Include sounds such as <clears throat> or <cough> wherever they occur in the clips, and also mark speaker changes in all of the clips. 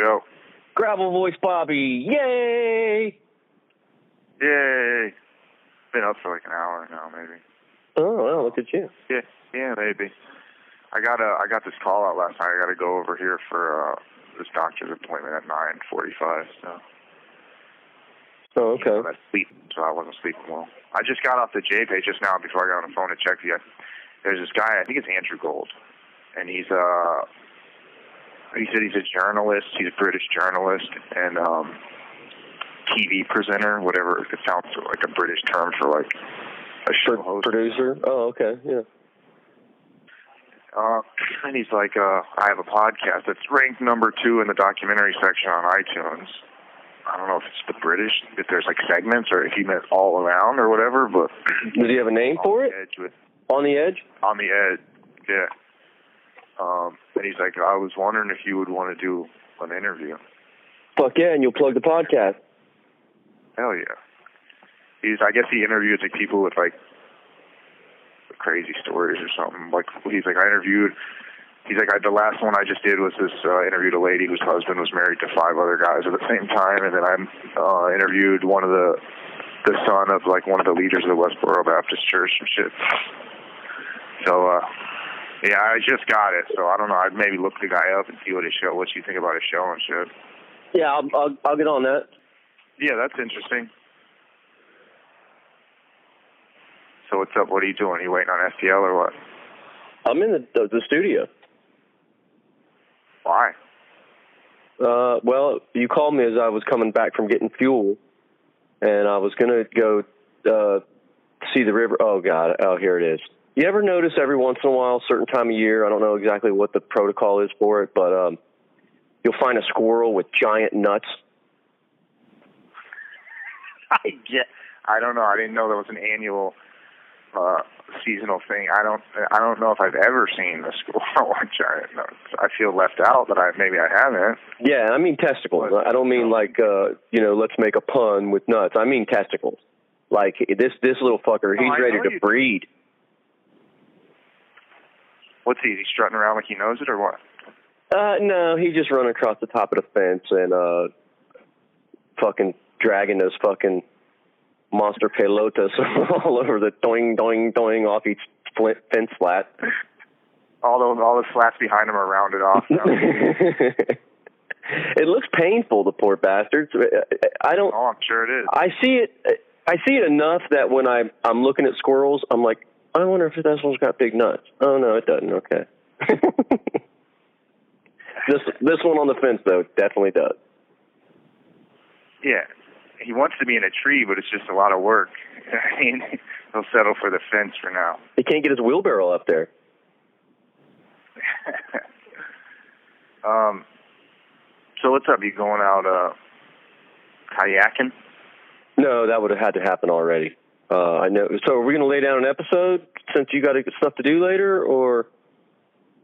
Speaker 1: Joe.
Speaker 2: Gravel voice Bobby. Yay!
Speaker 1: Yay. Been up for like an hour now, maybe.
Speaker 2: Oh, well, look at you.
Speaker 1: Yeah, yeah, maybe. I got a, I got this call out last night. I got to go over here for uh, this doctor's appointment at 9:45. So.
Speaker 2: Oh, okay.
Speaker 1: I sleep, so I wasn't sleeping well. I just got off the JPay just now before I got on the phone to check you. There's this guy, I think it's Andrew Gold, and he's uh he said he's a journalist, he's a British journalist and um TV presenter, whatever it sounds like a British term for like a show host.
Speaker 2: Producer. Oh, okay. Yeah.
Speaker 1: Uh, and he's like, uh, I have a podcast that's ranked number two in the documentary section on iTunes. I don't know if it's the British, if there's like segments or if he meant all around or whatever, but
Speaker 2: Does he have a name <clears throat> for it?
Speaker 1: with
Speaker 2: On the edge?
Speaker 1: on the edge, yeah. Um, and he's like, I was wondering if you would want to do an interview.
Speaker 2: Fuck yeah, and you'll plug the podcast.
Speaker 1: Hell yeah. He's, I guess he interviews like people with like crazy stories or something. Like he's like, I interviewed. He's like, I, the last one I just did was this. Uh, interviewed a lady whose husband was married to five other guys at the same time, and then I uh, interviewed one of the the son of like one of the leaders of the Westboro Baptist Church and shit. So, uh, yeah, I just got it, so I don't know. I'd maybe look the guy up and see what his show, what you think about his show and shit.
Speaker 2: Yeah, I'll, I'll, I'll get on that.
Speaker 1: Yeah, that's interesting. So what's up? What are you doing? Are you waiting on GTL or what?
Speaker 2: I'm in the the, the studio.
Speaker 1: Why?
Speaker 2: Uh, well, you called me as I was coming back from getting fuel, and I was gonna go uh, see the river. Oh God! Oh, here it is. You ever notice every once in a while, certain time of year? I don't know exactly what the protocol is for it, but um, you'll find a squirrel with giant nuts. <laughs>
Speaker 1: I get. I don't know. I didn't know there was an annual uh seasonal thing. I don't. I don't know if I've ever seen a <laughs> squirrel with giant nuts. I feel left out, but I maybe I haven't.
Speaker 2: Yeah, I mean testicles. I don't mean like uh, you know, let's make a pun with nuts. I mean testicles. Like this this little fucker,
Speaker 1: Oh,
Speaker 2: he's
Speaker 1: I
Speaker 2: ready to breed.
Speaker 1: What's he? Is he strutting around like he knows it or what?
Speaker 2: Uh, no, he just run across the top of the fence and uh, fucking dragging those fucking monster pelotas <laughs> all over the doing doing doing off each split fence flat.
Speaker 1: All the all the slats behind him are rounded off. Now. <laughs>
Speaker 2: it looks painful, the poor bastards. I don't.
Speaker 1: oh, I'm sure it is.
Speaker 2: I see it. I see it enough that when I I'm looking at squirrels, I'm like, I wonder if this one's got big nuts. Oh no, it doesn't. Okay. <laughs> this this one on the fence though definitely does.
Speaker 1: Yeah, he wants to be in a tree, but it's just a lot of work. <laughs> I mean, he'll settle for the fence for now.
Speaker 2: He can't get his wheelbarrow up there. <laughs>
Speaker 1: um, so what's up? You going out uh, kayaking?
Speaker 2: No, that would have had to happen already. Uh, I know. So are we going to lay down an episode since you got stuff to do later, or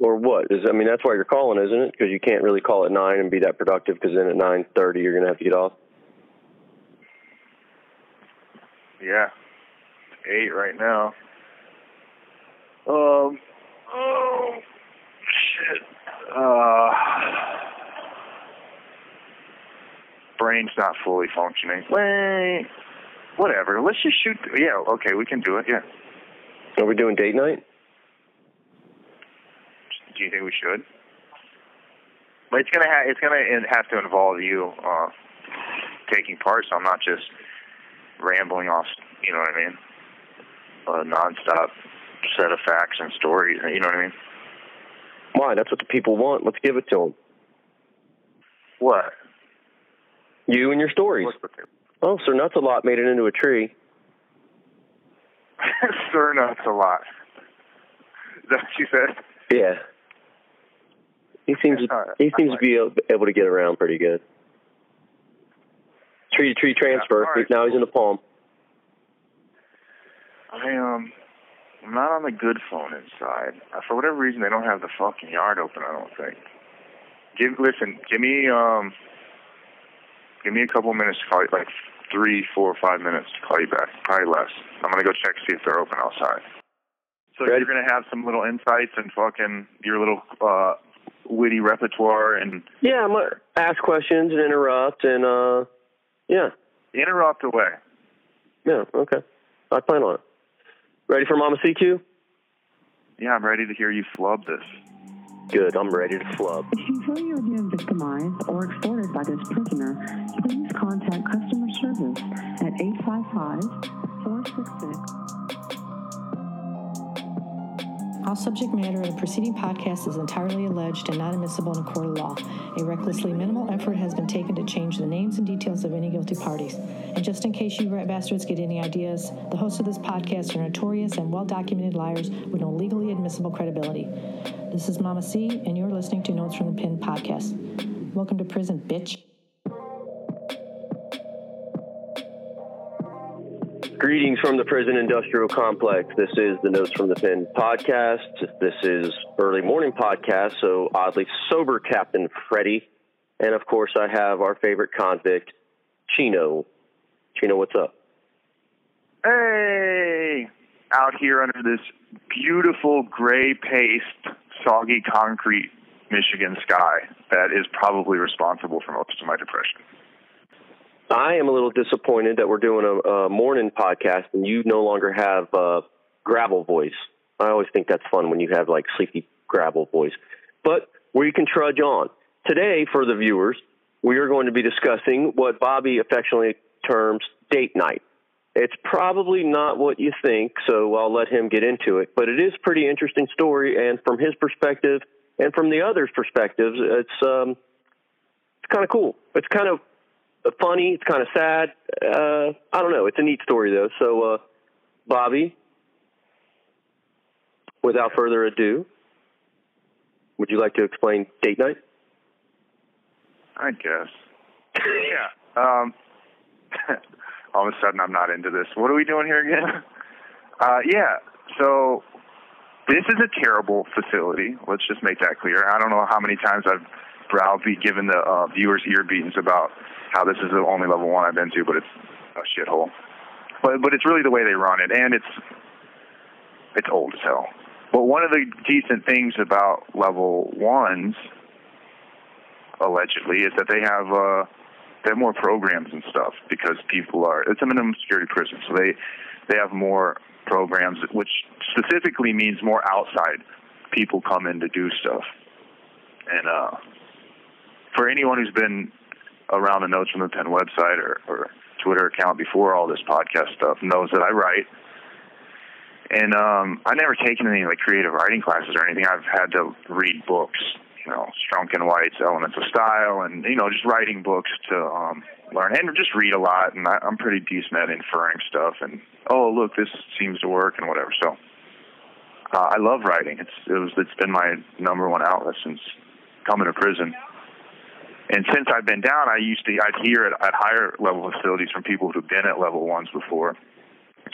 Speaker 2: or what? Is I mean that's why you're calling, isn't it? Because you can't really call at nine and be that productive. Because then at nine thirty you're going to have to get off.
Speaker 1: Yeah, eight right now. Um. Oh shit. Uh. Brain's not fully functioning. Wait. Whatever. Let's just shoot. Yeah. Okay. We can do it. Yeah.
Speaker 2: Are we doing date night?
Speaker 1: Do you think we should? But it's gonna ha- it's gonna have to involve you uh, taking part. So I'm not just rambling off. You know what I mean? A nonstop set of facts and stories. You know what I mean?
Speaker 2: Why? That's what the people want. Let's give it to them.
Speaker 1: What?
Speaker 2: You and your stories. Oh, Sir Nuts a lot made it into a tree. <laughs>
Speaker 1: Sir nuts a lot. Is that what you said?
Speaker 2: Yeah. He seems
Speaker 1: Uh,
Speaker 2: he seems to be able- able to get around pretty good. Tree to tree transfer.
Speaker 1: all right.
Speaker 2: Now he's in the palm.
Speaker 1: I um, I'm not on the good phone inside. Uh, For whatever reason, they don't have the fucking yard open. I don't think. Give listen. Give me um. Give me a couple minutes to call you, like three, four, five minutes to call you back. Probably less. I'm gonna go check to see if they're open outside. So you're gonna have some little insights and fucking your little uh witty repertoire and
Speaker 2: Yeah, I'm gonna ask questions and interrupt and uh, yeah,
Speaker 1: interrupt away.
Speaker 2: yeah, okay. I plan on it. Ready for Mama CQ?
Speaker 1: Yeah, I'm ready to hear you flub this.
Speaker 2: Good, I'm ready to flub.
Speaker 3: If you feel you're being victimized or extorted by this prisoner, please contact customer service at 855-466.
Speaker 4: All subject matter of the preceding podcast is entirely alleged and not admissible in a court of law. A recklessly minimal effort has been taken to change the names and details of any guilty parties. And just in case you rat bastards get any ideas, the hosts of this podcast are notorious and well documented liars with no legally admissible credibility. This is Mama C, and you're listening to Notes from the Pen podcast. Welcome to prison, bitch.
Speaker 2: Greetings from the prison industrial complex. This is the Notes from the Pen podcast. This is early morning podcast, so oddly sober Captain Freddy. And of course, I have our favorite convict, Chino. Chino, what's up?
Speaker 1: Hey, out here under this beautiful gray paste, soggy concrete Michigan sky that is probably responsible for most of my depression.
Speaker 2: I am a little disappointed that we're doing a, a morning podcast and you no longer have uh, gravel voice. I always think that's fun when you have like sleepy gravel voice. But we can trudge on. Today, for the viewers, we are going to be discussing what Bobby affectionately terms date night. It's probably not what you think, so I'll let him get into it. But it is a pretty interesting story, and from his perspective and from the others' perspectives, it's um, it's kind of cool. It's kind of funny. It's kind of sad. Uh, I don't know. It's a neat story though. So, uh, Bobby, without further ado, would you like to explain date night?
Speaker 1: I guess. yeah. Um, <laughs> all of a sudden, I'm not into this. What are we doing here again? <laughs> Uh, yeah. So this is a terrible facility. Let's just make that clear. I don't know how many times I've browbeat given the uh, viewers ear beatings about how this is the only level one I've been to, but it's a shithole. But but it's really the way they run it, and it's it's old as hell. But one of the decent things about level ones, allegedly, is that they have uh, they have more programs and stuff because people are it's a minimum security prison, so they they have more programs, which specifically means more outside people come in to do stuff. And uh, for anyone who's been around the Notes from the Pen website or, or Twitter account before all this podcast stuff knows that I write. And um, I've never taken any like creative writing classes or anything. I've had to read books, you know, Strunk and White's Elements of Style, and you know, just writing books to um, learn and just read a lot. And I, I'm pretty decent at inferring stuff. And oh, look, this seems to work and whatever. So uh, I love writing. It's it was it's been my number one outlet since coming to prison. And since I've been down, I used to I'd hear at, at higher level facilities from people who've been at level ones before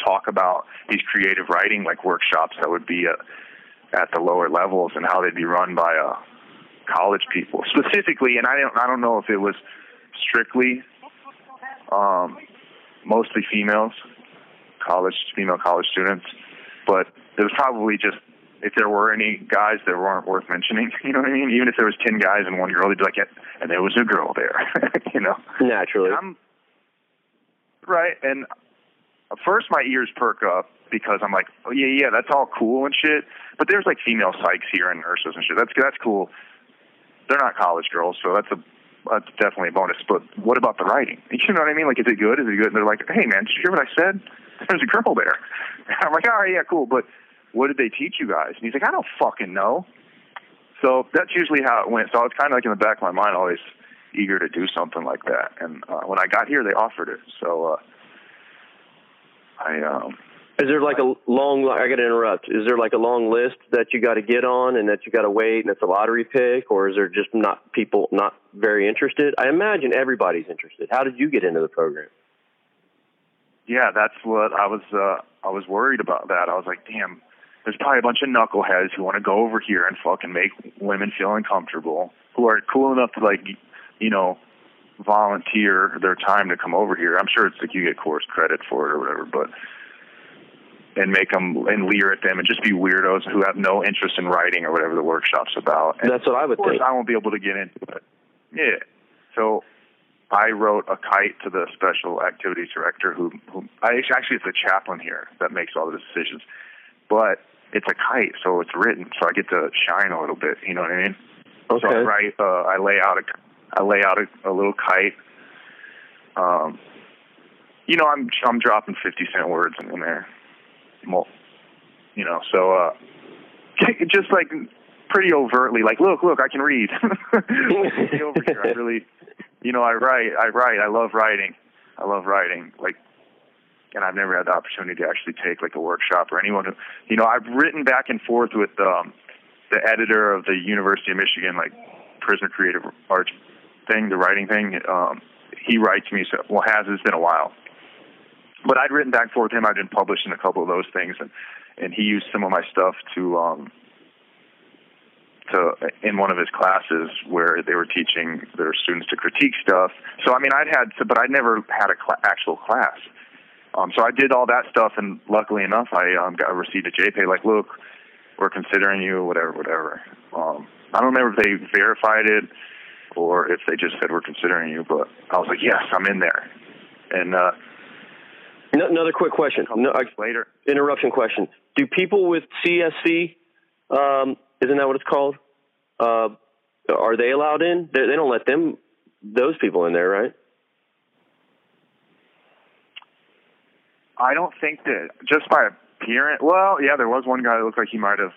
Speaker 1: talk about these creative writing like workshops that would be at, at the lower levels and how they'd be run by uh, college people specifically. And I don't I don't know if it was strictly um, mostly females, college female college students, but it was probably just if there were any guys that weren't worth mentioning, <laughs> you know what I mean? Even if there was ten guys and one girl, they'd be like, yeah, and there was a girl there, <laughs> you know.
Speaker 2: Naturally.
Speaker 1: I'm right, and first my ears perk up because I'm like, oh yeah, yeah, that's all cool and shit. But there's like female psychs here and nurses and shit. That's that's cool. They're not college girls, so that's a that's definitely a bonus. But what about the writing? <laughs> You know what I mean? Like, is it good? Is it good? And they're like, hey man, did you hear what I said? There's a girl there. And I'm like, all right, yeah, cool, but what did they teach you guys? And he's like, I don't fucking know. So that's usually how it went. So I was kind of like in the back of my mind, always eager to do something like that. And uh, when I got here, they offered it. So uh, I um,
Speaker 2: Is there like a long? I got to interrupt. Is there like a long list that you got to get on and that you got to wait and it's a lottery pick, or is there just not people not very interested? I imagine everybody's interested. How did you get into the program?
Speaker 1: yeah, that's what I was. Uh, I was worried about that. I was like, damn. There's probably a bunch of knuckleheads who want to go over here and fucking make women feel uncomfortable, who are cool enough to like, you know, volunteer their time to come over here. I'm sure it's like you get course credit for it or whatever, but and make them and leer at them and just be weirdos who have no interest in writing or whatever the workshop's about. And
Speaker 2: That's what I would
Speaker 1: of course,
Speaker 2: think.
Speaker 1: I won't be able to get into it. Yeah. So I wrote a kite to the special activities director, who, who I actually it's the chaplain here that makes all the decisions, but it's a kite, so it's written, so I get to shine a little bit. You know what I mean?
Speaker 2: Okay.
Speaker 1: So I write, uh, I lay out a, I lay out a, a little kite. Um, you know, I'm I'm dropping fifty cent words in there. Well, you know, so uh, <laughs> just like pretty overtly, like, look, look, I can read. <laughs> Over here. I <laughs> really, you know, I write, I write, I love writing, I love writing, like. And I've never had the opportunity to actually take like a workshop or anyone who, you know, I've written back and forth with um, the editor of the University of Michigan, like prisoner creative arts thing, the writing thing. Um, he writes me, so well, has it's been a while, but I'd written back and forth with him. I'd been published in a couple of those things, and and he used some of my stuff to um to in one of his classes where they were teaching their students to critique stuff. So I mean, I'd had, to, but I'd never had a cl- actual class. Um, so I did all that stuff, and luckily enough, I um, got received a JPay. Like, look, we're considering you, whatever, whatever. Um, I don't remember if they verified it or if they just said we're considering you, but I was like, yes, I'm in there. And uh,
Speaker 2: No, another quick question. No, I,
Speaker 1: later,
Speaker 2: interruption question. Do people with CSC, um, isn't that what it's called? Uh, are they allowed in? They, they don't let them, those people in there, right?
Speaker 1: I don't think that just by appearance. Well, yeah, there was one guy that looked like he might have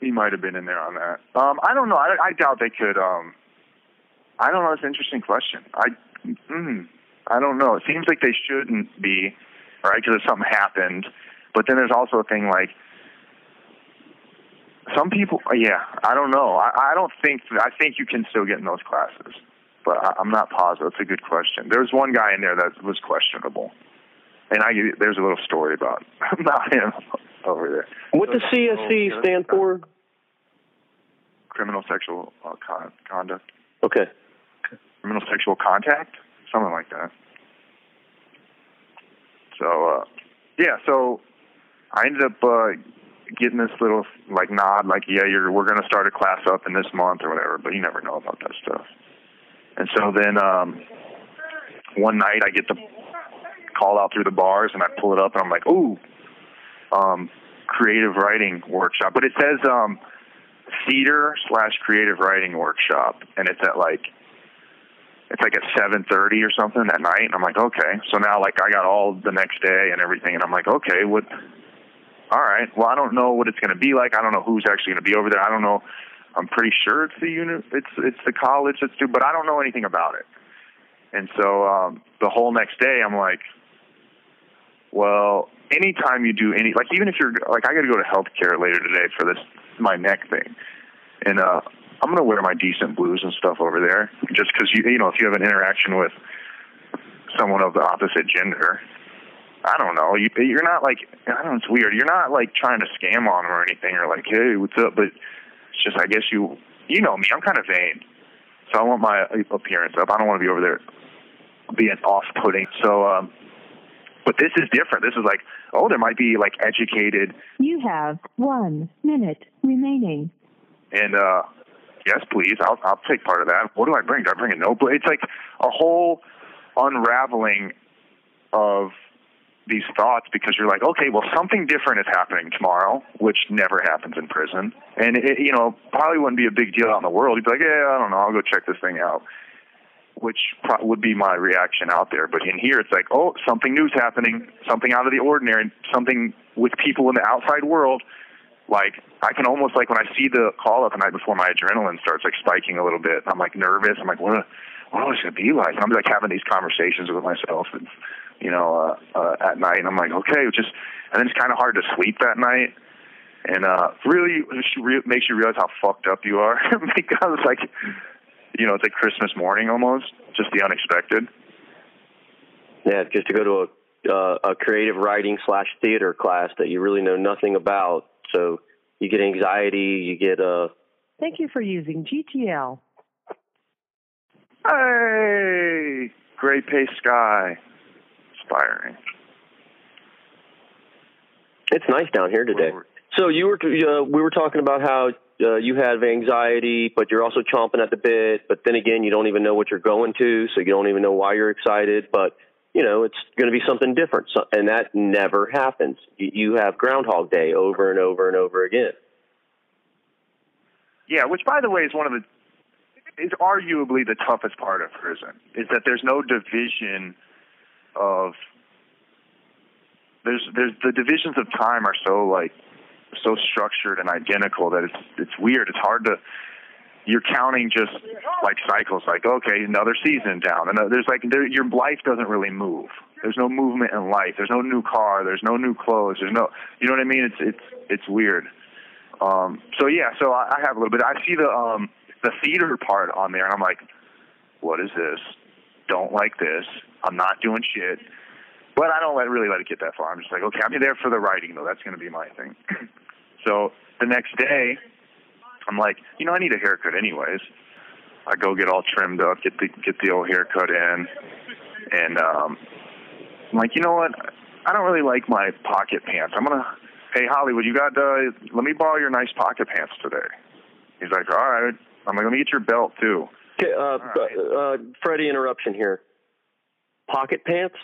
Speaker 1: he might have been in there on that. Um, I don't know. I, I doubt they could. Um, I don't know. It's an interesting question. I mm, I don't know. It seems like they shouldn't be, right? Because something happened, but then there's also a thing like some people. Yeah, I don't know. I, I don't think. I think you can still get in those classes, but I, I'm not positive. It's a good question. There's one guy in there that was questionable and I there's a little story about <laughs> about him over there.
Speaker 2: What does CSC
Speaker 1: so-
Speaker 2: stand for?
Speaker 1: Criminal sexual uh, con- conduct,
Speaker 2: Okay.
Speaker 1: criminal sexual contact, something like that. So uh, yeah, so I ended up uh, getting this little like nod, like yeah, you're we're gonna start a class up in this month or whatever, but you never know about that stuff. And so then um, one night I get the call out through the bars and I pull it up and I'm like, ooh, um, creative writing workshop. But it says um, theater slash creative writing workshop, and it's at like it's like at seven thirty or something at night. And I'm like, okay. So now like I got all the next day and everything, and I'm like, okay, what? All right. Well, I don't know what it's going to be like. I don't know who's actually going to be over there. I don't know. I'm pretty sure it's the uni- it's it's the college that's due, but I don't know anything about it. And so um, the whole next day, I'm like, well, anytime you do any, like even if you're like, I got to go to healthcare later today for this my neck thing, and uh, I'm gonna wear my decent blues and stuff over there, just because you you know if you have an interaction with someone of the opposite gender. I don't know. You, you're not like I don't know. It's weird. You're not like trying to scam on them or anything, or like, hey, what's up? But it's just, I guess you, you know me. I'm kind of vain, so I want my appearance up. I don't want to be over there being off-putting. So, um, but this is different. This is like, oh, there might be like educated
Speaker 3: You have one minute remaining.
Speaker 1: and uh yes, please, I'll I'll take part of that. What do I bring? Do I bring a notebook? It's like a whole unraveling of these thoughts because you're like, okay, well, something different is happening tomorrow, which never happens in prison, and it, you know probably wouldn't be a big deal out in the world. You'd be like, yeah, I don't know, I'll go check this thing out, which pro- would be my reaction out there. But in here, it's like, oh, something new's happening, something out of the ordinary, something with people in the outside world like I can almost like when I see the call up the night before, my adrenaline starts like spiking a little bit. I'm like nervous. I'm like, what? What is it gonna be like? And I'm like having these conversations with myself, and you know, uh, uh, at night. And I'm like, okay, just, and then it's kind of hard to sleep that night. And uh, really, makes you realize how fucked up you are <laughs> because, like, you know, it's like Christmas morning almost, just the unexpected.
Speaker 2: Yeah, just to go to a uh, a creative writing slash theater class that you really know nothing about. So you get anxiety, you get uh
Speaker 3: Thank you for using GTL.
Speaker 1: Hey, gray pace sky, inspiring.
Speaker 2: It's nice down here today. So you were uh, we were talking about how uh, you have anxiety, but you're also chomping at the bit. But then again, you don't even know what you're going to, so you don't even know why you're excited. But you know it's going to be something different, so, and that never happens. You, you have Groundhog Day over and over and over again.
Speaker 1: Yeah, which by the way is one of the is arguably the toughest part of prison is that there's no division of there's there's the divisions of time are so like so structured and identical that it's it's weird. It's hard to you're counting just like cycles, like okay, another season down, and there's like there, your life doesn't really move. There's no movement in life. There's no new car. There's no new clothes. There's no, you know what I mean? It's it's it's weird. Um, so yeah, so I, I have a little bit. I see the um, the theater part on there, and I'm like, what is this? Don't like this. I'm not doing shit. But I don't let, really let it get that far. I'm just like, okay, I'm there for the writing though. That's going to be my thing. <clears throat> so the next day, I'm like, you know, I need a haircut anyways. I go get all trimmed up, get the get the old haircut in, and um, I'm like, you know what? I don't really like my pocket pants. I'm gonna, hey Hollywood, you got? Uh, let me borrow your nice pocket pants today. He's like, all right. I'm like, let me get your belt too.
Speaker 2: Okay, uh, right. uh, Freddie, interruption here. Pocket pants?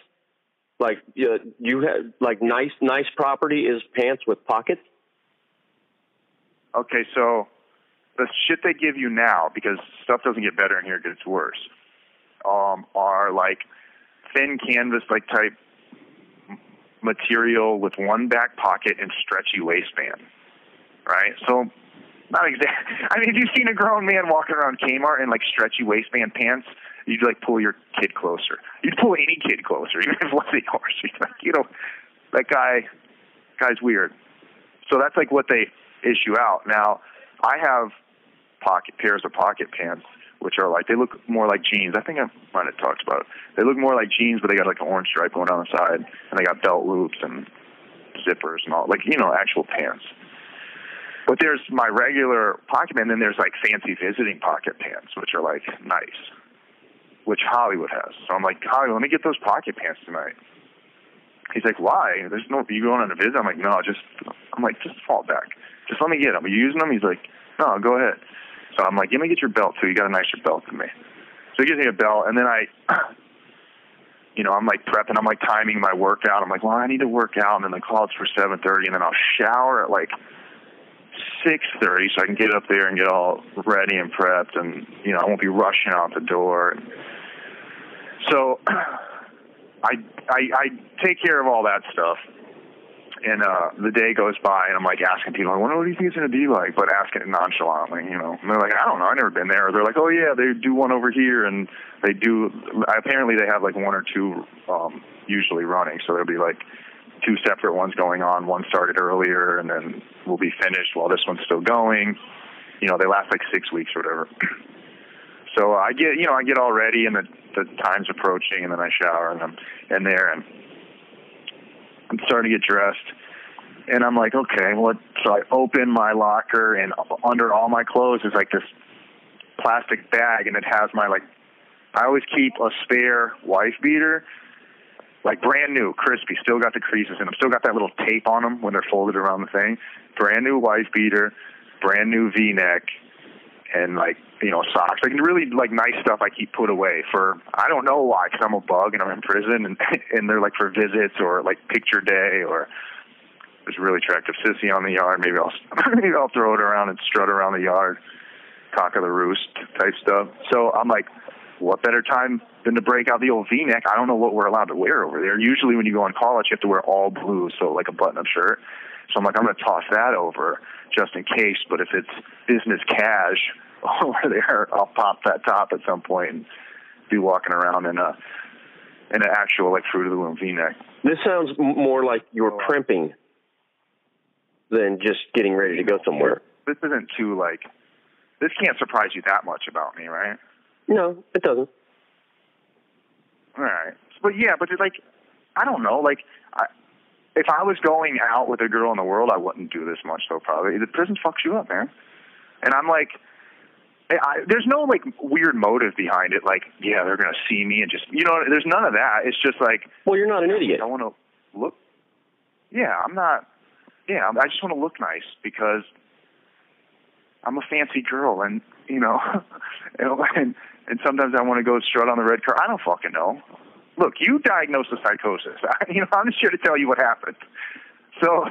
Speaker 2: Like uh, you have like nice nice property is pants with pockets.
Speaker 1: Okay, so the shit they give you now because stuff doesn't get better in here; it gets worse. Um, are like thin canvas like type material with one back pocket and stretchy waistband. Right, so not exactly. <laughs> I mean, if you've seen a grown man walking around Kmart in like stretchy waistband pants, you'd like pull your kid closer. You'd pull any kid closer, <laughs> even if it wasn't yours. Like, you know, that guy, guy's weird. So that's like what they issue out. Now, I have pocket pairs of pocket pants, which are like they look more like jeans. I think I might have talked about it. They look more like jeans, but they got like an orange stripe going down the side, and they got belt loops and zippers and all, like you know, actual pants. But there's my regular pocket pants, and then there's like fancy visiting pocket pants, which are like nice which Hollywood has. So I'm like, Hollywood, let me get those pocket pants tonight. He's like, why? There's no, you going on a visit? I'm like, no, just, I'm like, just fall back. Just let me get them. Are you using them? He's like, no, go ahead. So I'm like, let me get your belt too. You got a nicer belt than me. So he gives me a belt, and then I, <clears throat> you know, I'm like prepping. I'm like timing my workout. I'm like, well, I need to work out, and then the call for 7:30, and then I'll shower at like 6:30, so I can get up there and get all ready and prepped, and you know, I won't be rushing out the door. So <clears throat> I, I I take care of all that stuff. And uh the day goes by and I'm like asking people, I wonder what do you think it's gonna be like, but asking it nonchalantly, you know. And they're like, I don't know, I've never been there. Or they're like, Oh yeah, they do one over here and they do apparently they have like one or two um usually running, so there'll be like two separate ones going on. One started earlier and then will be finished while this one's still going. You know, they last like six weeks or whatever. <clears throat> so I get you know, I get all ready and the the time's approaching, and then I shower, and I'm in there, and I'm starting to get dressed, and I'm like, okay, what? So I open my locker, and under all my clothes is like this plastic bag, and it has my like. I always keep a spare wife beater, like brand new, crispy, still got the creases in them, still got that little tape on them when they're folded around the thing. Brand new wife beater, brand new V-neck, and like you know socks, like really like nice stuff I keep put away for I don't know why because I'm a bug and I'm in prison and <laughs> and they're like for visits or like picture day or there's a really attractive sissy on the yard. Maybe I'll <laughs> maybe I'll throw it around and strut around the yard, cock of the roost type stuff. So I'm like, what better time than to break out the old V-neck? I don't know what we're allowed to wear over there. Usually when you go on college, you have to wear all blue, so like a button-up shirt. So I'm like, I'm to toss that over just in case. But if it's business cash <laughs> over there, I'll pop that top at some point and be walking around in a in an actual like fruit of the loom V-neck.
Speaker 2: This sounds more like you're oh. primping than just getting ready to go somewhere.
Speaker 1: This isn't too like this can't surprise you that much about me, right?
Speaker 2: No, it doesn't.
Speaker 1: All right, but yeah, but it's like I don't know, like I, if I was going out with a girl in the world, I wouldn't do this much. though. probably the prison fucks you up, man. And I'm like, I, there's no like weird motive behind it. Like, yeah, they're gonna see me and just you know, there's none of that. It's just like,
Speaker 2: well, you're not an idiot.
Speaker 1: I want to look. Yeah, I'm not. yeah, I just want to look nice because I'm a fancy girl, and you know, <laughs> and and sometimes I want to go strut on the red car. I don't fucking know. Look, you diagnosed the psychosis. <laughs> you know, I'm just here to tell you what happened. So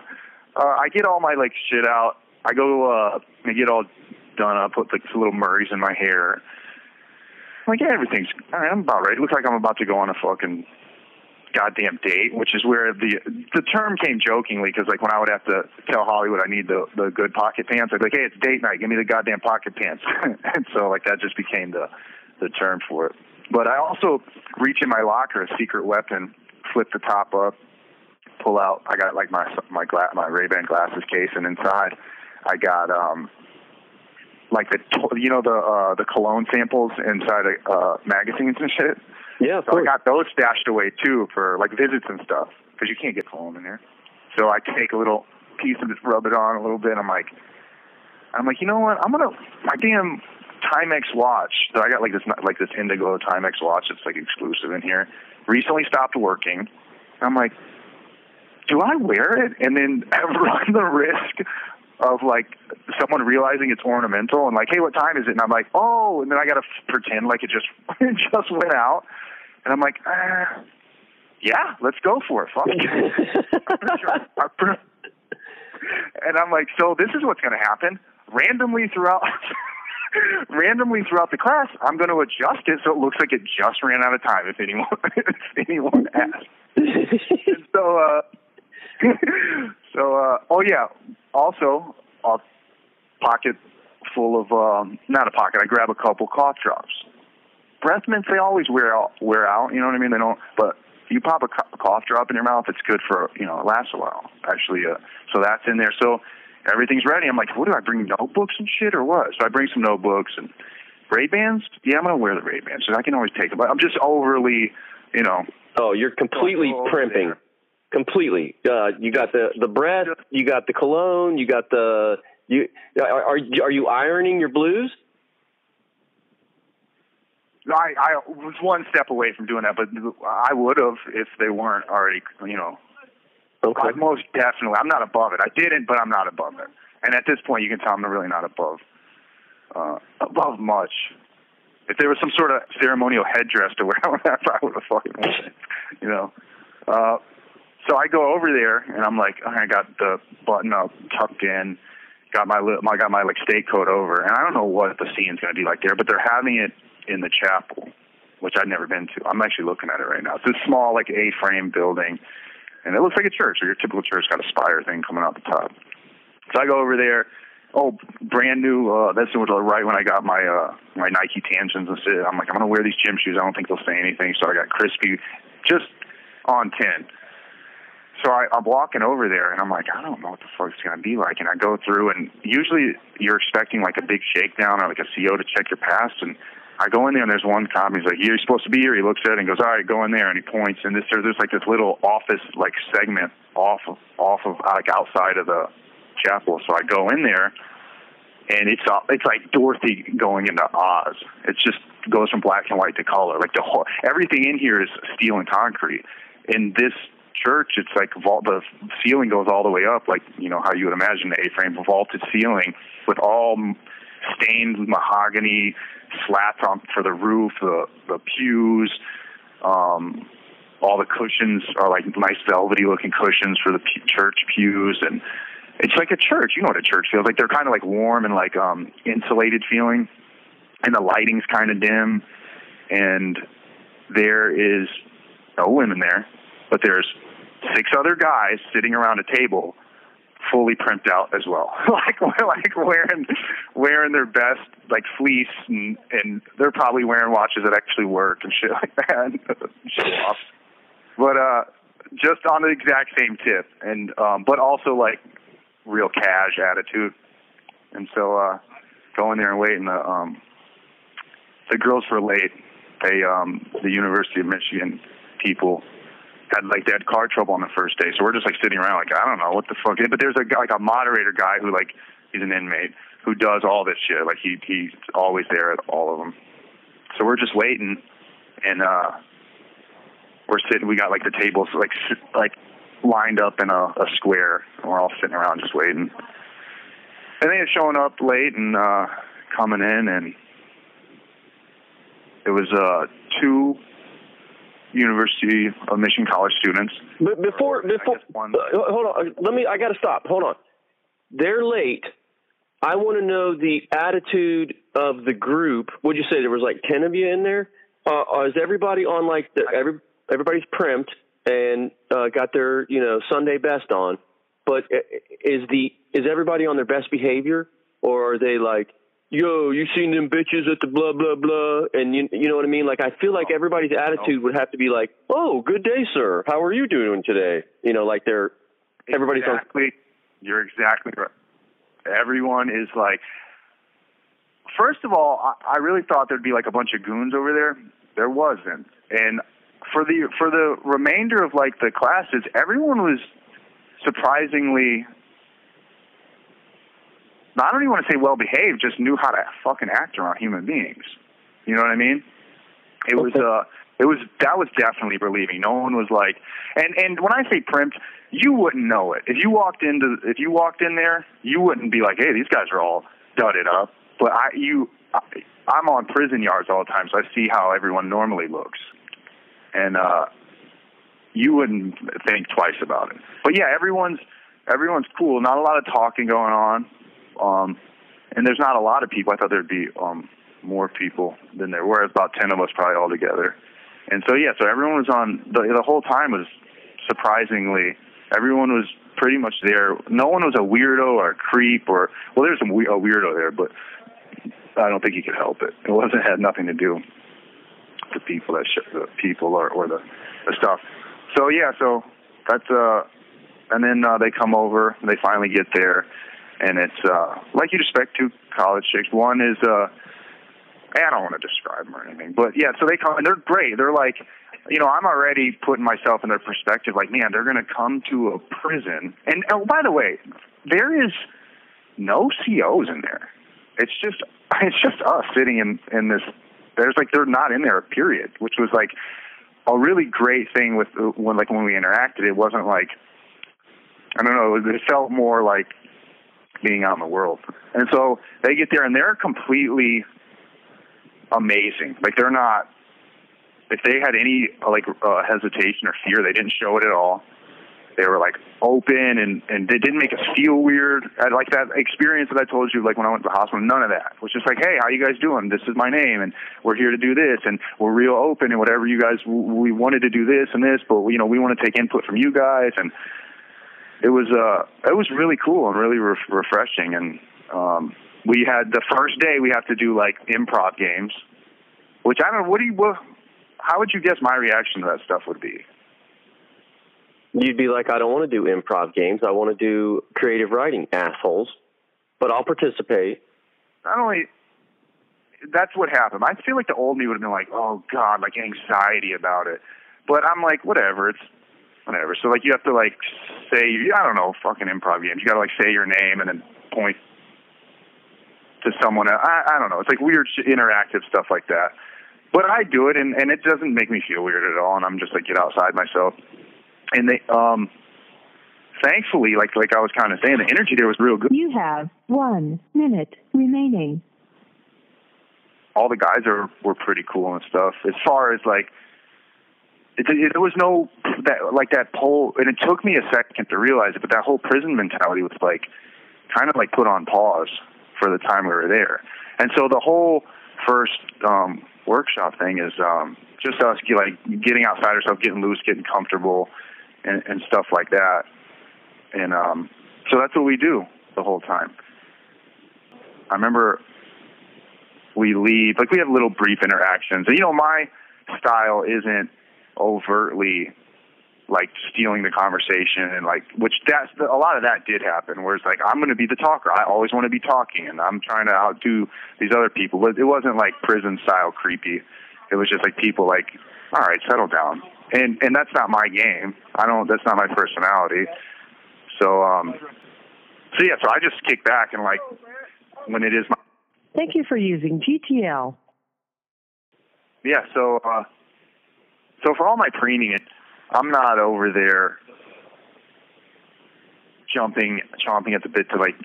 Speaker 1: uh, I get all my like shit out. I go, uh, I get all done up, put like little Murrays in my hair. I'm like, yeah, everything's. All right, I'm about ready. It looks like I'm about to go on a fucking goddamn date, which is where the the term came jokingly because like when I would have to tell Hollywood I need the the good pocket pants, I'd be like, hey, it's date night, give me the goddamn pocket pants, <laughs> and so like that just became the the term for it. But I also reach in my locker, a secret weapon, flip the top up, pull out. I got like my my gla- my Ray Ban glasses case, and inside I got um like the you know the uh the cologne samples inside of uh magazines and shit.
Speaker 2: Yeah,
Speaker 1: So I got those stashed away too for like visits and stuff because you can't get cologne in there. So I take a little piece and just rub it on a little bit. I'm like, I'm like, you know what? I'm gonna my damn Timex watch that I got like this like this Indigo Timex watch that's like exclusive in here. Recently stopped working. I'm like, do I wear it and then <laughs> I run the risk of like someone realizing it's ornamental and like, hey, what time is it? And I'm like, oh, and then I gotta f- pretend like it just <laughs> it just went out, and I'm like, uh, yeah, let's go for it. Fuck <laughs> and I'm like, so this is what's gonna happen randomly throughout. <laughs> randomly throughout the class, I'm going to adjust it so it looks like it just ran out of time. If anyone, <laughs> if anyone <laughs> asks. So, uh, so, uh, oh yeah. Also, a pocket full of, um, not a pocket. I grab a couple cough drops. Breath mints, they always wear out. Wear out. You know what I mean? They don't. But you pop a co- cough drop in your mouth, it's good for you know, it lasts a while. Actually, uh, so that's in there. So everything's ready. I'm like, what do I bring notebooks and shit or what? So I bring some notebooks and Ray Bans. Yeah, I'm gonna wear the Ray Bans, so I can always take them. But I'm just overly, you know,
Speaker 2: Oh, you're completely
Speaker 1: Over
Speaker 2: primping.
Speaker 1: there.
Speaker 2: Completely. Uh, you got the the breath. You got the cologne. You got the you. Are are, are you ironing your blues?
Speaker 1: I I was one step away from doing that, but I would have if they weren't already, you know.
Speaker 2: Okay.
Speaker 1: I most definitely. I'm not above it. I didn't, but I'm not above it. And at this point, you can tell I'm really not above uh, above much. If there was some sort of ceremonial headdress to wear, <laughs> I would have fucking worn it. You know. Uh, so I go over there and I'm like, I got the button up tucked in, got my I got my like state coat over, and I don't know what the scene's to be like there, but they're having it in the chapel, which I've never been to. I'm actually looking at it right now. It's this small like A-frame building, and it looks like a church. Or your typical church got a spire thing coming out the top. So I go over there. Oh, brand new. Uh, that's right when I got my uh, my Nike Tanjuns and shit. I'm like, I'm gonna wear these gym shoes. I don't think they'll say anything. So I got crispy, just on ten. So I, I'm walking over there, and I'm like, I don't know what the fuck it's gonna be like. And I go through, and usually you're expecting like a big shakedown or like a CO to check your pass. And I go in there, and there's one cop. He's like, "You're supposed to be here." He looks at it and goes, "All right, go in there." And he points, and this there's like this little office like segment off of off of like outside of the chapel. So I go in there, and it's uh, it's like Dorothy going into Oz. It just goes from black and white to color. Like the whole everything in here is steel and concrete. In this church, it's like vault, the ceiling goes all the way up, like you know how you would imagine the A-frame vaulted ceiling with all stained mahogany slats on for the roof, the the pews. Um, all the cushions are like nice velvety looking cushions for the p- church pews and it's like a church you know what a church feels like they're kind of like warm and like um insulated feeling and the lighting's kind of dim and there is no women there but there's six other guys sitting around a table fully primped out as well. <laughs> Like like wearing wearing their best like fleece and and they're probably wearing watches that actually work and shit like that. <laughs> Show off. But uh just on the exact same tip and um but also like real cash attitude. And so uh go in there and waiting the um the girls were late they um the university of michigan people had like they had car trouble on the first day. So we're just like sitting around like i don't know what the fuck? But there's a like a moderator guy who like he's an inmate who does all this shit. Like he he's always there at all of them so we're just waiting and uh we're sitting we got like the tables like like lined up in a, a square, and we're all sitting around just waiting. And they had showing up late and uh, coming in, and it was uh, two University of Michigan College students.
Speaker 2: But before, before,
Speaker 1: one-
Speaker 2: uh, hold on. Let me. I got to stop. Hold on. They're late. I want to know the attitude of the group. Would you say there was like ten of you in there? Uh, is everybody on like the every everybody's primed and uh, got their you know Sunday best on? But is the is everybody on their best behavior, or are they like, yo, you seen them bitches at the blah blah blah, and you you know what I mean? Like I feel like oh, everybody's attitude would have to be like, oh, good day, sir. How are you doing today? You know, like they're everybody's on.
Speaker 1: exactly. You're exactly right. Everyone is like. First of all, I, I really thought there'd be like a bunch of goons over there. There wasn't, and for the for the remainder of like the classes, everyone was surprisingly. I don't even want to say well behaved, just knew how to fucking act around human beings. You know what I mean? It was uh it was that was definitely relieving. No one was like and and when I say primped, you wouldn't know it. If you walked into if you walked in there, you wouldn't be like, "Hey, these guys are all dudded up." But I you I, I'm on prison yards all the time, so I see how everyone normally looks. And uh you wouldn't think twice about it. But yeah, everyone's everyone's cool. Not a lot of talking going on. Um and there's not a lot of people. I thought there'd be um more people than there were. About ten of us probably all together. And so yeah, so everyone was on the the whole time was surprisingly everyone was pretty much there. No one was a weirdo or a creep or well, there's some we- a weirdo there, but I don't think he could help it. It wasn't had nothing to do with the people that sh- the people or or the the stuff. So yeah, so that's uh, and then uh, they come over. They finally get there, and it's uh, like you'd expect two college chicks. One is uh, I don't want to describe them or anything, but yeah. So they come and they're great. They're like, you know, I'm already putting myself in their perspective. Like, man, they're going to come to a prison. And oh, by the way, there is no COs in there. It's just it's just us sitting in in this. There's like they're not in there. Period. Which was like a really great thing with when like when we interacted. It wasn't like I don't know. It felt more like being out in the world. And so they get there and they're completely amazing. Like they're not. If they had any like uh, hesitation or fear, they didn't show it at all. They were like open and and they didn't make us feel weird. I, like that experience that I told you, like when I went to the hospital, none of that. It was just like, hey, how you guys doing? This is my name, and we're here to do this, and we're real open and whatever you guys. We wanted to do this and this, but you know we want to take input from you guys, and it was uh it was really cool and really re- refreshing. And um, we had the first day we have to do like improv games, which I don't know. What do you what? How would you guess my reaction to that stuff would be?
Speaker 2: You'd be like, I don't want to do improv games. I want to do creative writing, assholes. But I'll participate.
Speaker 1: not only that's what happened. I feel like the old me would have been like, oh god, like anxiety about it. But I'm like, whatever, it's whatever. So like you have to like say, I don't know, fucking improv games. You got to like say your name and then point to someone. Else. I I don't know. It's like weird sh- interactive stuff like that. But I do it and and it doesn't make me feel weird at all. And I'm just like get outside myself. And they um. Thankfully, like like I was kind of saying, the energy there was real good.
Speaker 3: You have one minute remaining.
Speaker 1: all the guys are were pretty cool and stuff. As far as like, there was no that like that whole, and it took me a second to realize it, but that whole prison mentality was like kind of like put on pause for the time we were there, and so the whole first um, workshop thing is um, just us like getting outside ourselves, getting loose, getting comfortable, and, and stuff like that, and um, so that's what we do the whole time. I remember we leave like we have little brief interactions. And you know my style isn't overtly like stealing the conversation and like which that's the, a lot of that did happen where it's like i'm going to be the talker. I always want to be talking and i'm trying to outdo these other people. But it wasn't like prison style creepy. It was just like people like all right settle down. And and that's not my game. I don't that's not my personality. So um so yeah so i just kick back and like when it is my
Speaker 3: Thank you for using GTL.
Speaker 1: yeah, so uh so for all my preening I'm not over there jumping, chomping at the bit to like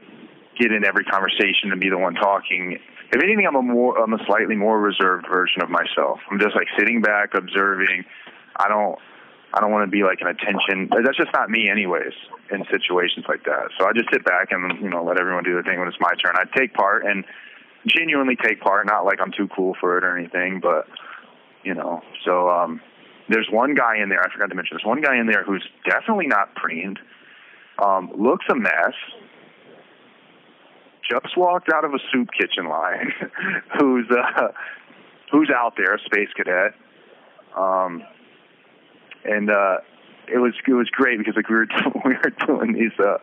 Speaker 1: get in every conversation and be the one talking. If anything, I'm a more, I'm a slightly more reserved version of myself. I'm just like sitting back, observing. I don't, I don't want to be like an attention. That's just not me, anyways, in situations like that. So I just sit back and you know let everyone do their thing when it's my turn. I take part and genuinely take part, not like I'm too cool for it or anything, but you know. So um, there's one guy in there. I forgot to mention. There's one guy in there who's definitely not preened. Um, looks a mess just walked out of a soup kitchen line, <laughs> who's uh, who's out there, a space cadet, um, and uh, it was it was great because like we were <laughs> doing, we were doing these uh,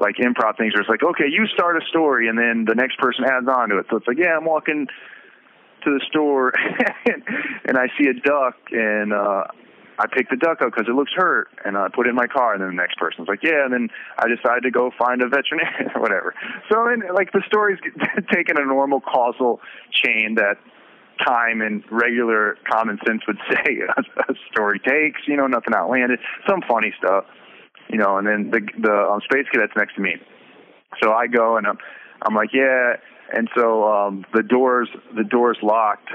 Speaker 1: like improv things where it's like okay you start a story and then the next person adds on to it so it's like yeah I'm walking to the store <laughs> and and I see a duck and uh I pick the duck up because it looks hurt, and I put it in my car. And then the next person's like, "Yeah," and then I decided to go find a veterinarian or <laughs> whatever. So, and like the story's <laughs> taken a normal causal chain that time and regular common sense would say a, a story takes. You know, nothing outlandish, some funny stuff. You know, and then the the um, space cadet's next to me, so I go and I'm I'm like, "Yeah," and so um, the doors the doors locked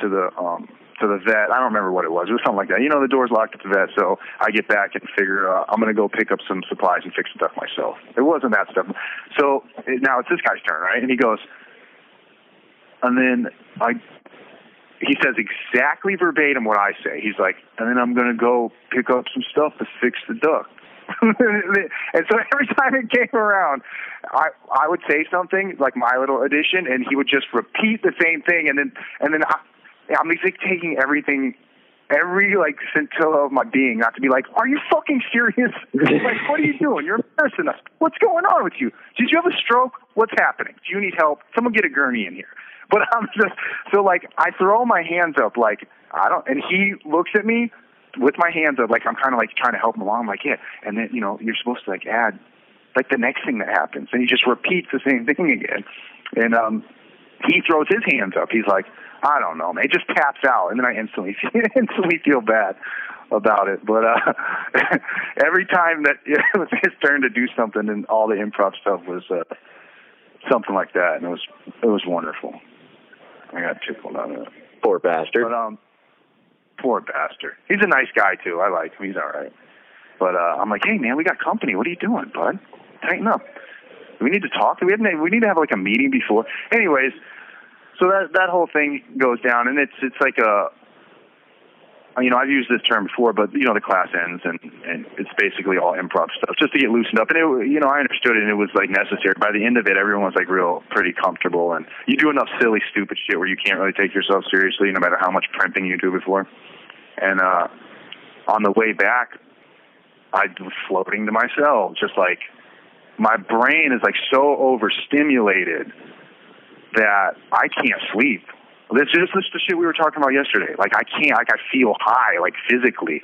Speaker 1: to the um to the vet. I don't remember what it was. It was something like that. You know, the door's locked at the vet, so I get back and figure uh, I'm going to go pick up some supplies and fix the duck myself. It wasn't that stuff. So it, now it's this guy's turn, right? And he goes, and then I. He says exactly verbatim what I say. He's like, and then I'm going to go pick up some stuff to fix the duck. And so <laughs> every time it came around, I I would say something like my little addition, and he would just repeat the same thing, and then and then I, I'm like taking everything, every like scintilla of my being, not to be like, are you fucking serious? <laughs> like, what are you doing? You're embarrassing us. What's going on with you? Did you have a stroke? What's happening? Do you need help? Someone get a gurney in here. <laughs> But I'm just so like I throw my hands up like I don't, and he looks at me with my hands up like I'm kind of like trying to help him along. I'm like yeah, and then you know you're supposed to like add like the next thing that happens, and he just repeats the same thing again, and um he throws his hands up. He's like, I don't know, man. It just taps out, and then I instantly <laughs> instantly feel bad about it. But uh <laughs> every time that <laughs> it was his turn to do something, and all the improv stuff was uh something like that, and it was it was wonderful. I got tickled on it.
Speaker 2: Poor bastard.
Speaker 1: But um, poor bastard. He's a nice guy too. I like him. He's all right. But uh, I'm like, hey man, we got company. What are you doing, bud? Tighten up. We need to talk. We have we need to have like a meeting before. Anyways, so that that whole thing goes down, and it's it's like a you know, I've used this term before, but you know, the class ends and and it's basically all improv stuff just to get loosened up. And it, you know, I understood it and it was like necessary. By the end of it, everyone was like real pretty comfortable, and you do enough silly, stupid shit where you can't really take yourself seriously, no matter how much primping you do before. And uh, on the way back, I was floating to myself, just like my brain is like so overstimulated that I can't sleep. This is just the shit we were talking about yesterday. Like I can't, like I feel high, like physically.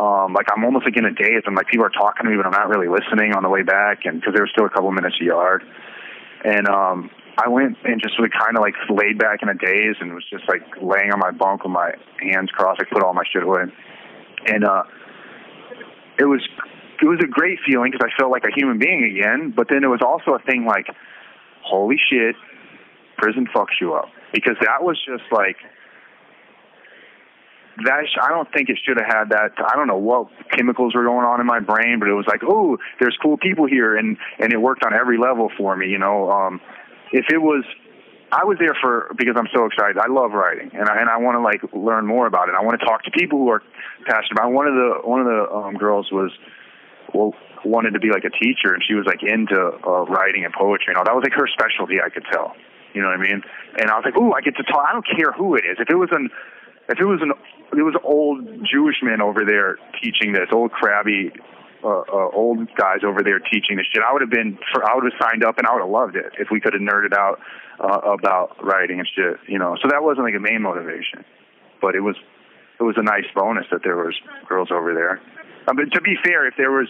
Speaker 1: Um, like I'm almost like in a daze. I'm like people are talking to me, but I'm not really listening on the way back, and because there was still a couple minutes a yard. And um, I went and just like kind of like laid back in a daze and was just like laying on my bunk with my hands crossed. I put all my shit away, and uh, it was it was a great feeling because I felt like a human being again. But then it was also a thing like, holy shit, prison fucks you up because that was just like that. sh- I don't think it should have had that. I don't know what chemicals were going on in my brain, but it was like, oh, there's cool people here, and and it worked on every level for me. You know, um, if it was. I was there for because I'm so excited. I love writing, and I and I want to like learn more about it. I want to talk to people who are passionate about. One of the one of the um, girls was well wanted to be like a teacher, and she was like into uh, writing and poetry. And all that was like her specialty. I could tell. You know what I mean? And I was like, ooh, I get to talk. I don't care who it is. If it was an, if it was an, it was old Jewish man over there teaching this, old crabby, uh, uh, old guys over there teaching this shit. I would have been, for, I would have signed up and I would have loved it if we could have nerded out uh, about writing and shit. You know, so that wasn't like a main motivation, but it was, it was a nice bonus that there was girls over there. Uh, but to be fair, if there was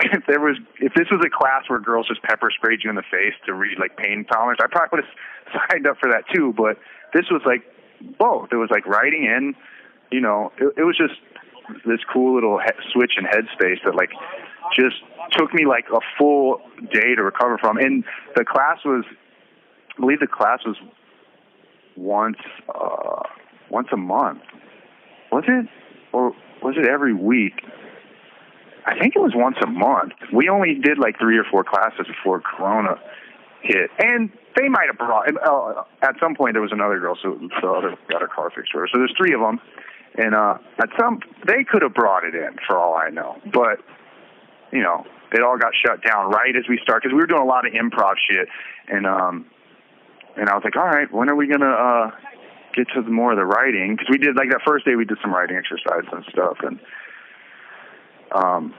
Speaker 1: if there was if this was a class where girls just pepper sprayed you in the face to read like pain tolerance, I probably would have <laughs> signed up for that too. But this was like both. It was like writing in, you know, it, it was just this cool little he- switch in headspace that like just took me like a full day to recover from. And the class was, I believe the class was once uh, once a month. Was it, or was it every week? I think it was once a month. We only did like three or four classes before Corona hit, and they might have brought. Uh, at some point, there was another girl, so the other got her car fixed for her. So there's three of them, and uh, at some they could have brought it in for all I know, but you know it all got shut down right as we started because we were doing a lot of improv shit, and um, and I was like, all right, when are we gonna uh get to the more of the writing? Because we did like that first day we did some writing exercises and stuff, and um,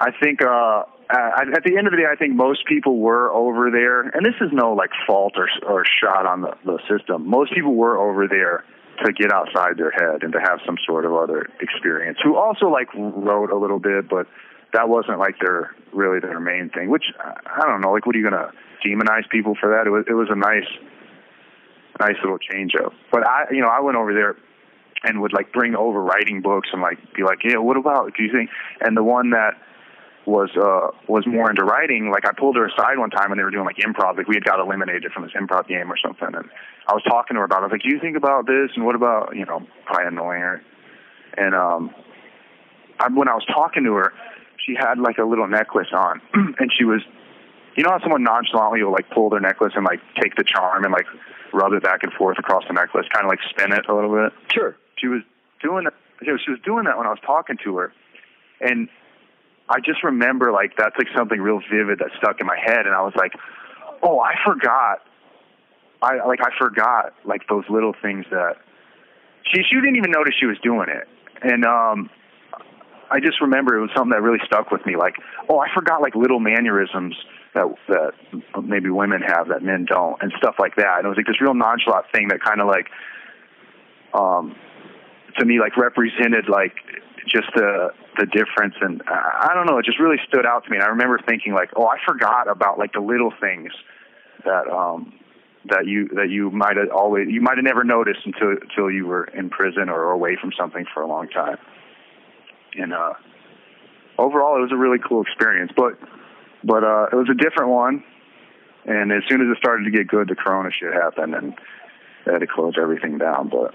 Speaker 1: I think uh, at the end of the day, I think most people were over there, and this is no like fault or or shot on the, the system. Most people were over there to get outside their head and to have some sort of other experience. Who also like wrote a little bit, but that wasn't like their really their main thing. Which I don't know. Like, what are you gonna demonize people for that? It was it was a nice nice little change up. But I you know I went over there and would like bring over writing books and like be like, yeah, what about? Do you think? And the one that was uh was more into writing, like I pulled her aside one time and they were doing like improv, like we had got eliminated from this improv game or something, and I was talking to her about. it. I was like, "Do you think about this? And what about you know, probably annoying her?" And um, I, when I was talking to her, she had like a little necklace on, <clears throat> and she was, you know how someone nonchalantly will like pull their necklace and like take the charm and like rub it back and forth across the necklace, kind of like spin it a little bit.
Speaker 2: Sure.
Speaker 1: She was doing that. She was doing that when I was talking to her, and I just remember like that's like something real vivid that stuck in my head, and I was like, oh, I forgot. I like I forgot like those little things that she she didn't even notice she was doing it, and um, I just remember it was something that really stuck with me. Like, oh, I forgot like little mannerisms that that maybe women have that men don't, and stuff like that. And it was like this real nonchalant thing that kind of like, um, to me like represented like just the the difference. And I don't know it just really stood out to me. And I remember thinking like oh I forgot about like the little things that um that you that you might have always you might have never noticed until until you were in prison or away from something for a long time. And uh overall it was a really cool experience. But but uh it was a different one. And as soon as it started to get good the corona shit happened and they had to close everything down. But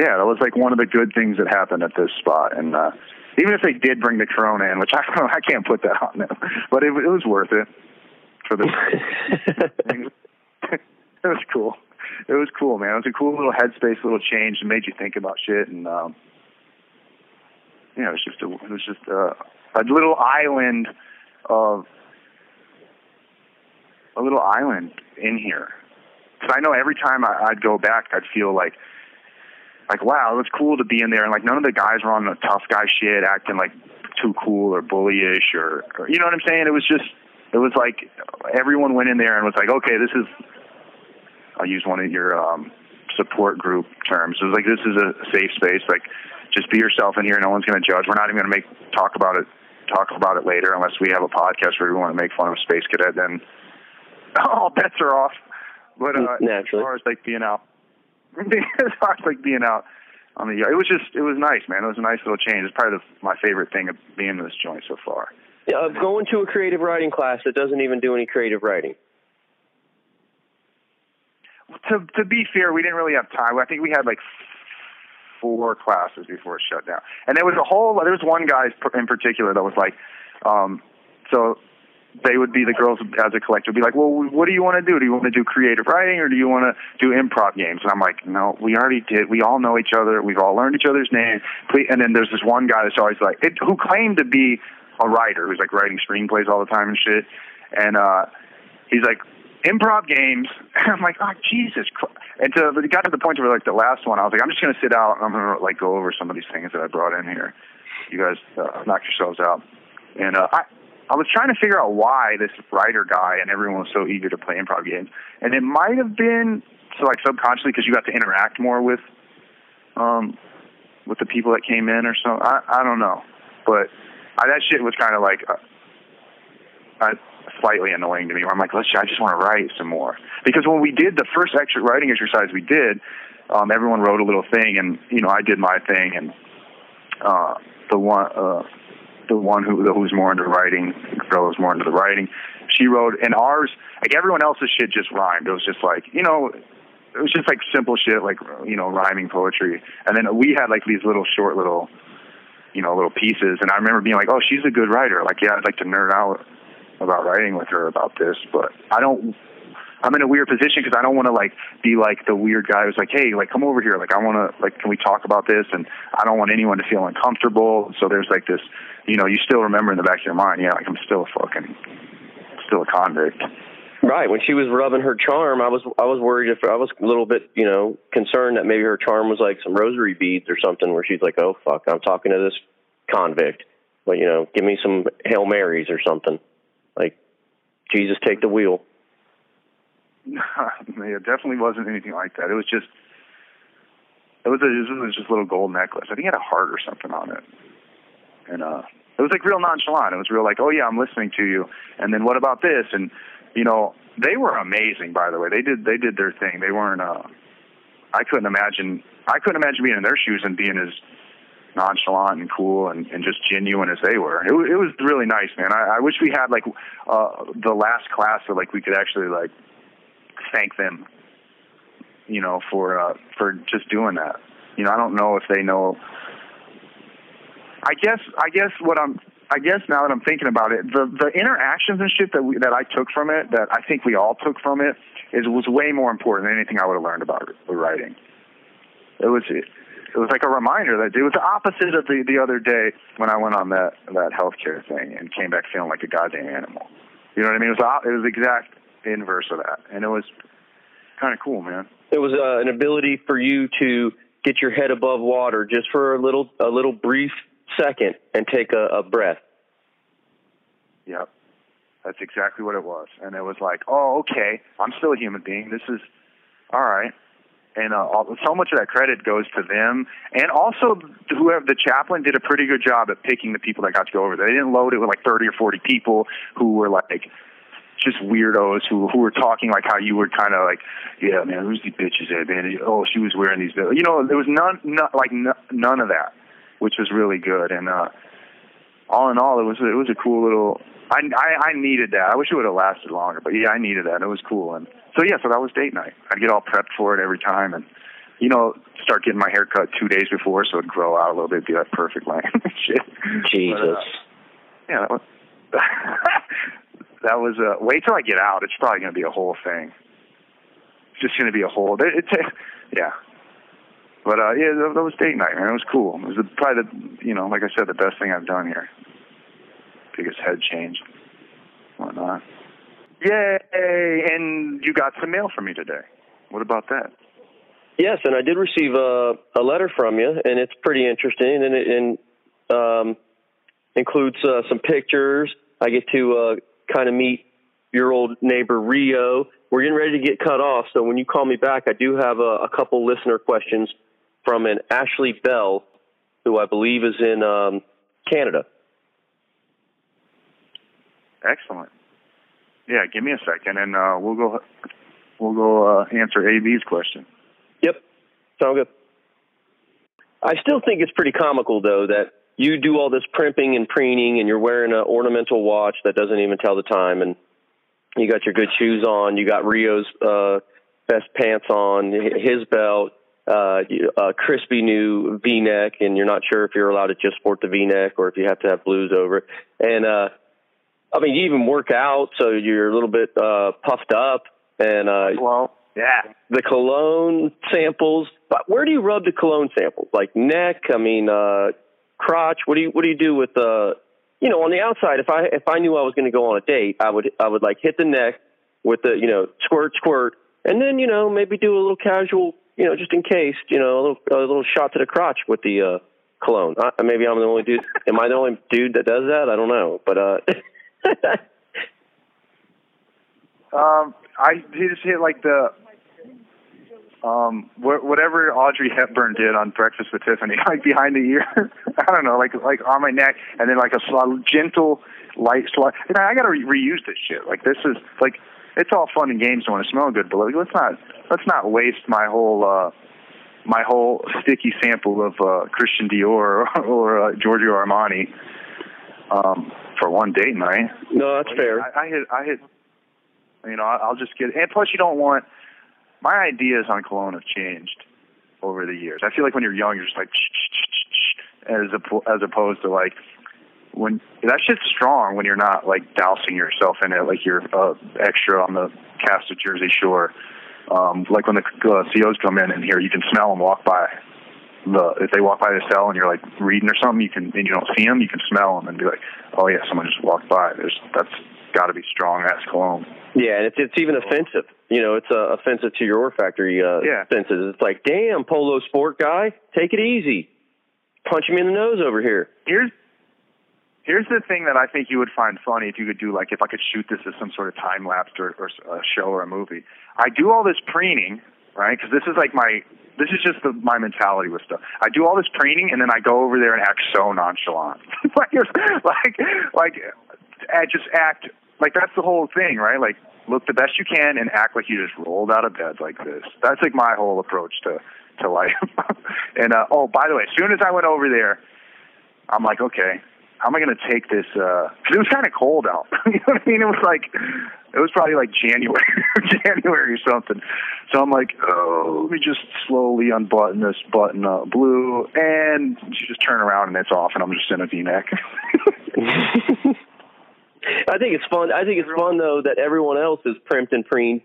Speaker 1: yeah, that was like one of the good things that happened at this spot. And uh, even if they did bring the Corona in, which <laughs> I don't know, I can't put that on them, but it, it was worth it for the. <laughs> it was cool. It was cool, man. It was a cool little headspace, little change, and made you think about shit. And um, yeah, it was just a, it was just a, a little island of a little island in here. Because I know every time I, I'd go back, I'd feel like like wow, it was cool to be in there, and like none of the guys were on the tough guy shit, acting like too cool or bullyish or, or you know what I'm saying. It was just it was like everyone went in there and was like, okay, this is. I'll use one of your um, support group terms. It was like this is a safe space. Like, just be yourself in here. No one's going to judge. We're not even going to make talk about it. Talk about it later, unless we have a podcast where we want to make fun of Space Cadet. Then <laughs> all bets are off. But uh,
Speaker 2: Naturally.
Speaker 1: as far as like being out, as far as like being out on the yard, it was just it was nice, man. It was a nice little change. It's probably the, my favorite thing of being in this joint so far.
Speaker 2: Yeah, uh, going to a creative writing class that doesn't even do any creative writing.
Speaker 1: To to be fair, we didn't really have time. I think we had like four classes before it shut down, and there was a whole. There was one guy in particular that was like, um, so they would be the girls as a collective would be like, well, what do you want to do? Do you want to do creative writing or do you want to do improv games? And I'm like, no, we already did. We all know each other. We've all learned each other's names. And then there's this one guy that's always like, it, who claimed to be a writer who's like writing screenplays all the time and shit. And uh, he's like, improv games. <laughs> And I'm like, oh Jesus! Christ. And to it got to the point where like the last one, I was like, I'm just gonna sit out and I'm gonna like go over some of these things that I brought in here. You guys uh, knock yourselves out. And uh, I I was trying to figure out why this writer guy and everyone was so eager to play improv games, and it might have been so like subconsciously because you got to interact more with um with the people that came in or so. I I don't know, but I, that shit was kind of like uh, uh, slightly annoying to me. Where I'm like, let's I just want to write some more because when we did the first extra writing exercise we did, um, everyone wrote a little thing, and you know I did my thing, and uh, the one. Uh, the one who who was more into writing. Girl was more into the writing. She wrote, and ours, like everyone else's shit, just rhymed. It was just like you know, it was just like simple shit, like you know, rhyming poetry. And then we had like these little short little, you know, little pieces. And I remember being like, oh, she's a good writer. Like, yeah, I'd like to nerd out about writing with her about this, but I don't. I'm in a weird position because I don't want to like be like the weird guy who's like, hey, like come over here, like I want to, like, can we talk about this? And I don't want anyone to feel uncomfortable. So there's like this, you know, you still remember in the back of your mind, yeah, like I'm still a fucking, still a convict.
Speaker 2: Right. When she was rubbing her charm, I was I was worried if I was a little bit, you know, concerned that maybe her charm was like some rosary beads or something where she's like, Oh fuck, I'm talking to this convict. But you know, give me some Hail Marys or something. Like Jesus take the wheel. <laughs>
Speaker 1: it definitely wasn't anything like that. It was just it was a it was just a little gold necklace. I think it had a heart or something on it. And uh it was like real nonchalant. It was real like, Oh yeah, I'm listening to you and then what about this? And you know, they were amazing by the way. They did they did their thing. They weren't uh I couldn't imagine I couldn't imagine being in their shoes and being as nonchalant and cool and, and just genuine as they were. It, it was really nice, man. I, I wish we had like uh the last class so like we could actually like thank them, you know, for uh for just doing that. You know, I don't know if they know I guess I guess what I'm I guess now that I'm thinking about it, the the interactions and shit that we that I took from it, that I think we all took from it, is was way more important than anything I would have learned about the writing. It was it, was like a reminder that it was the opposite of the the other day when I went on that that healthcare thing and came back feeling like a goddamn animal. You know what I mean? It was it was the exact inverse of that, and it was kind of cool, man.
Speaker 2: It was uh, an ability for you to get your head above water just for a little a little brief second and take a, a breath.
Speaker 1: Yep. That's exactly what it was. And it was like, oh, okay, I'm still a human being. This is all right. And uh, so much of that credit goes to them, and also whoever the chaplain did a pretty good job at picking the people that got to go over there. They didn't load it with like 30 or 40 people who were like just weirdos who who were talking like how you were kind of like, yeah, man, who's these bitches man? Oh, she was wearing these, you know, there was none, none like none of that, which was really good. And uh, all in all, it was it was a cool little I, I I needed that. I wish it would have lasted longer, but yeah, I needed that. It was cool, and so yeah, so that was date night. I'd get all prepped for it every time, and you know, start getting my hair cut two days before, so it'd grow out a little bit, be that perfect length. <laughs> Shit.
Speaker 2: Jesus.
Speaker 1: But, uh, yeah, that was. <laughs> that was uh, wait till I get out. It's probably going to be a whole thing. It's just going to be a whole. It, it, <laughs> yeah. But uh, yeah, that, was date night, man. It was cool. It was the, probably the, you know, like I said, the best thing I've done here biggest head change, whatnot. Yay! And you got some mail from me today. What about that?
Speaker 2: Yes, and I did receive a, a letter from you, and it's pretty interesting, and it and, um, includes uh, some pictures. I get to uh, kind of meet your old neighbor Rio. We're getting ready to get cut off, so when you call me back, I do have a, a couple listener questions from an Ashley Bell, who I believe is in um, Canada.
Speaker 1: Excellent. Yeah, give me a second, and uh, we'll go. We'll go uh, answer AB's question.
Speaker 2: Yep, sound good. I still think it's pretty comical though that you do all this primping and preening, and you're wearing an ornamental watch that doesn't even tell the time, and you got your good shoes on. You got Rio's uh, best pants on, his belt, uh, a crispy new V-neck, and you're not sure if you're allowed to just sport the V-neck or if you have to have blues over it. And uh, I mean, you even work out, so you're a little bit uh, puffed up, and uh,
Speaker 1: well, yeah,
Speaker 2: the cologne samples. But where do you rub the cologne samples? Like neck? I mean, uh, crotch? What do you What do you do with the? Uh, you know, on the outside, if I if I knew I was going to go on a date, I would I would like hit the neck with the you know squirt squirt, and then you know maybe do a little casual you know just in case you know a little a little shot to the crotch with the uh, cologne. Uh, maybe I'm the only dude. Am I the only dude that does that? I don't know, but. uh <laughs>
Speaker 1: um, I just hit like the um wh- whatever Audrey Hepburn did on Breakfast with Tiffany, <laughs> like behind the ear. <laughs> I don't know, like like on my neck, and then like a sl- gentle light slide. And I got to re- reuse this shit. Like this is like it's all fun and games to want to smell good, but like, let's not let's not waste my whole uh my whole sticky sample of uh Christian Dior or, <laughs> or uh, Giorgio Armani um, for one date night.
Speaker 2: No, that's fair.
Speaker 1: I, I hit, I hit, you know, I'll just get, and plus you don't want, my ideas on cologne have changed over the years. I feel like when you're young, you're just like, <laughs> as as opposed to like when that shit's strong when you're not like dousing yourself in it like you're uh, extra on the cast of Jersey Shore. Um, like when the uh, COs come in and here, you can smell them walk by. The if they walk by the cell and you're like reading or something, you can and you don't see them, you can smell them and be like, oh yeah, someone just walked by. There's that's got to be strong ass cologne.
Speaker 2: Yeah, and it's it's even offensive. You know, it's uh, offensive to your olfactory uh,
Speaker 1: Yeah.
Speaker 2: senses. It's like, damn, polo sport guy, take it easy. Punch him in the nose over here.
Speaker 1: Here's here's the thing that I think you would find funny if you could do like if I could shoot this as some sort of time lapse or, or a show or a movie. I do all this preening, right? Because this is like my this is just the, my mentality with stuff. I do all this preening and then I go over there and act so nonchalant, <laughs> like like like I just act like that's the whole thing, right? Like look the best you can and act like you just rolled out of bed like this. That's like my whole approach to to life. <laughs> and uh, oh, by the way, as soon as I went over there, I'm like, okay, how am I going to take this? Because it was kind of cold out. <laughs> you know what I mean? It was like, it was probably like January, <laughs> January or something. So I'm like, oh, let me just slowly unbutton this button up, blue, and you just turn around and it's off, and I'm just in a V-neck. <laughs>
Speaker 2: I think it's fun. I think it's fun though that everyone else is primped and preened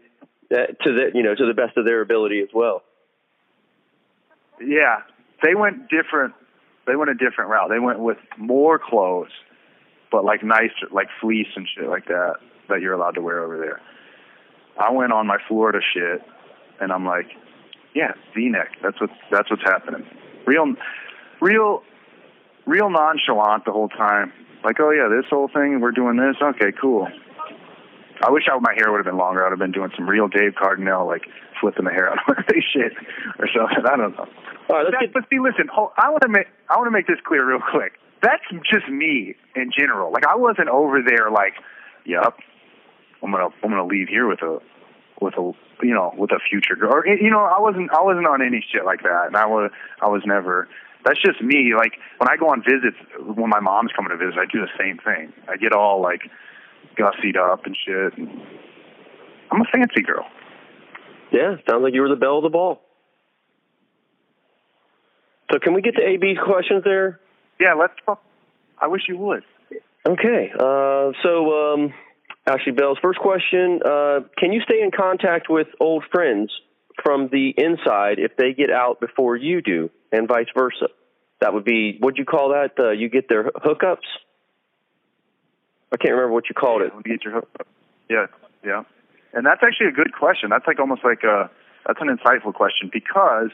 Speaker 2: uh, to the you know to the best of their ability as well.
Speaker 1: yeah, they went different. They went a different route. They went with more clothes, but like nice, like fleece and shit like that that you're allowed to wear over there. I went on my Florida shit, and I'm like, yeah, V-neck. That's what that's what's happening. Real, real, real nonchalant the whole time. Like, oh yeah, this whole thing, we're doing this. Okay, cool. I wish I, my hair would have been longer. I'd have been doing some real Dave Cardinal, like flipping the hair out <laughs> of my face shit or something. I don't know.
Speaker 2: All right, let's
Speaker 1: That-
Speaker 2: get
Speaker 1: but see, listen, hold, I want to make I want to make this clear real quick. That's just me in general. Like I wasn't over there like, yep, I'm gonna I'm gonna leave here with a with a you know with a future girl. Or, you know, I wasn't I wasn't on any shit like that, and I was I was never. That's just me. Like when I go on visits, when my mom's coming to visit, I do the same thing. I get all like gussied up and shit. I'm a fancy girl.
Speaker 2: yeah. Sounds like you were the belle of the ball. So can we get to AB's questions there?
Speaker 1: Yeah, let's. I wish you would.
Speaker 2: Okay. Uh, so, um, Ashley Bell's first question: uh, Can you stay in contact with old friends from the inside if they get out before you do, and vice versa? That would be what'd you call that? Uh, you get their hookups. I can't remember what you called it.
Speaker 1: When you get your hook up. Yeah, yeah. And that's actually a good question. That's like almost like a that's an insightful question because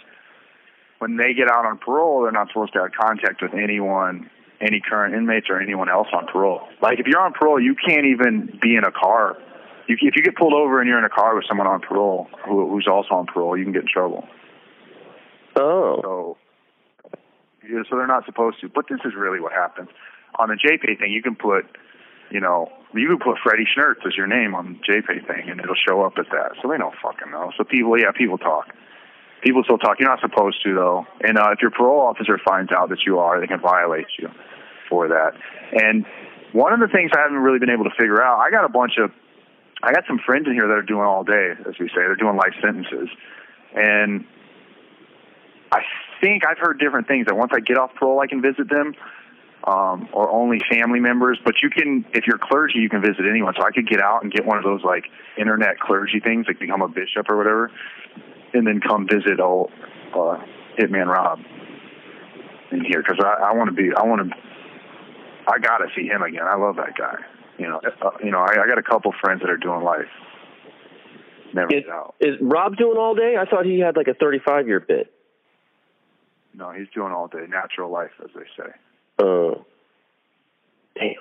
Speaker 1: when they get out on parole, they're not supposed to have contact with anyone, any current inmates or anyone else on parole. Like if you're on parole, you can't even be in a car. You, if you get pulled over and you're in a car with someone on parole who, who's also on parole, you can get in trouble.
Speaker 2: Oh,
Speaker 1: So, yeah, so they're not supposed to. But this is really what happens on the JPay thing. You can put, you know, you can put Freddie Schnertz as your name on the JPay thing, and it'll show up as that. So they don't fucking know. So people, yeah, people talk. People still talk. You're not supposed to though. And uh, if your parole officer finds out that you are, they can violate you for that. And one of the things I haven't really been able to figure out, I got a bunch of, I got some friends in here that are doing all day, as we say. They're doing life sentences, and I think I've heard different things. That once I get off parole, I can visit them, um, or only family members. But you can, if you're clergy, you can visit anyone. So I could get out and get one of those like internet clergy things, like become a bishop or whatever, and then come visit old uh, Hitman Rob in here because I, I want to be, I want to, I gotta see him again. I love that guy. You know, uh, you know, I, I got a couple friends that are doing life. Never
Speaker 2: is,
Speaker 1: get out.
Speaker 2: is Rob doing all day? I thought he had like a 35 year bit.
Speaker 1: No, he's doing all day. Natural life, as they say.
Speaker 2: Oh, damn.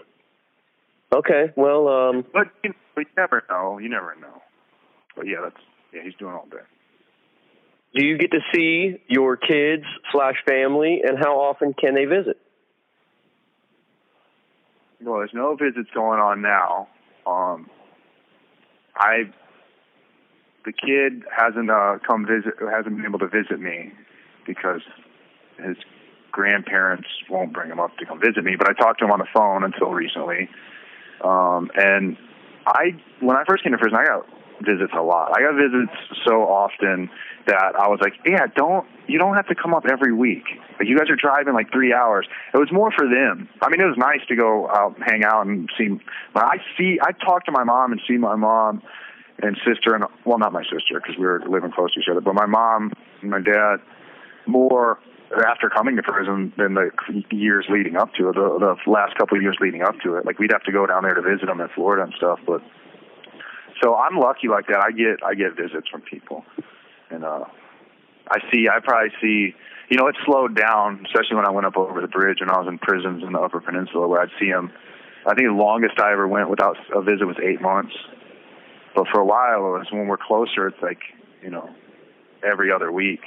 Speaker 2: Okay, well, um,
Speaker 1: But you, but you never know. You never know. But yeah, that's yeah. He's doing all day.
Speaker 2: do you get to see your kids slash family, and how often can they visit?
Speaker 1: Well, there's no visits going on now. Um, I the kid hasn't uh, come visit hasn't been able to visit me because his grandparents won't bring him up to come visit me, but I talked to him on the phone until recently. Um, and I, when I first came to prison, I got visits a lot. I got visits so often that I was like, yeah, don't you don't have to come up every week. Like you guys are driving like three hours. It was more for them. I mean, it was nice to go out, hang out, and see. But I see, I talk to my mom and see my mom and sister, and well, not my sister because we were living close to each other, but my mom and my dad more after coming to prison than the years leading up to it, the, the last couple of years leading up to it. Like we'd have to go down there to visit them in Florida and stuff, but so I'm lucky like that. I get I get visits from people, and uh, I see I probably see you know it slowed down, especially when I went up over the bridge when I was in prisons in the Upper Peninsula where I'd see them. I think the longest I ever went without a visit was eight months, but for a while it was when we're closer. It's like you know every other week.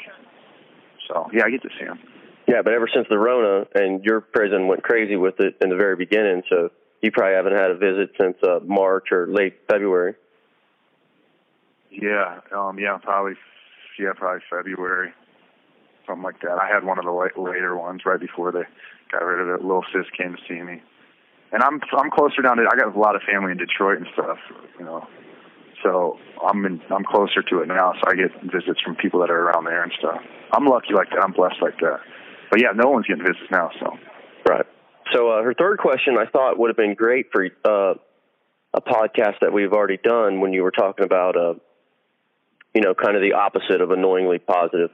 Speaker 1: So yeah, I get to see them.
Speaker 2: Yeah, but ever since the Rona and your prison went crazy with it in the very beginning, so you probably haven't had a visit since uh, March or late February.
Speaker 1: Yeah, um, yeah, probably, yeah, probably February, something like that. I had one of the later ones right before they got rid of it. Little sis came to see me, and I'm I'm closer down to. I got a lot of family in Detroit and stuff, you know, so I'm in, I'm closer to it now. So I get visits from people that are around there and stuff. I'm lucky like that. I'm blessed like that. But yeah, no one's getting visits now. So
Speaker 2: right. So uh, her third question I thought would have been great for uh, a podcast that we've already done when you were talking about. Uh, you know, kind of the opposite of annoyingly positive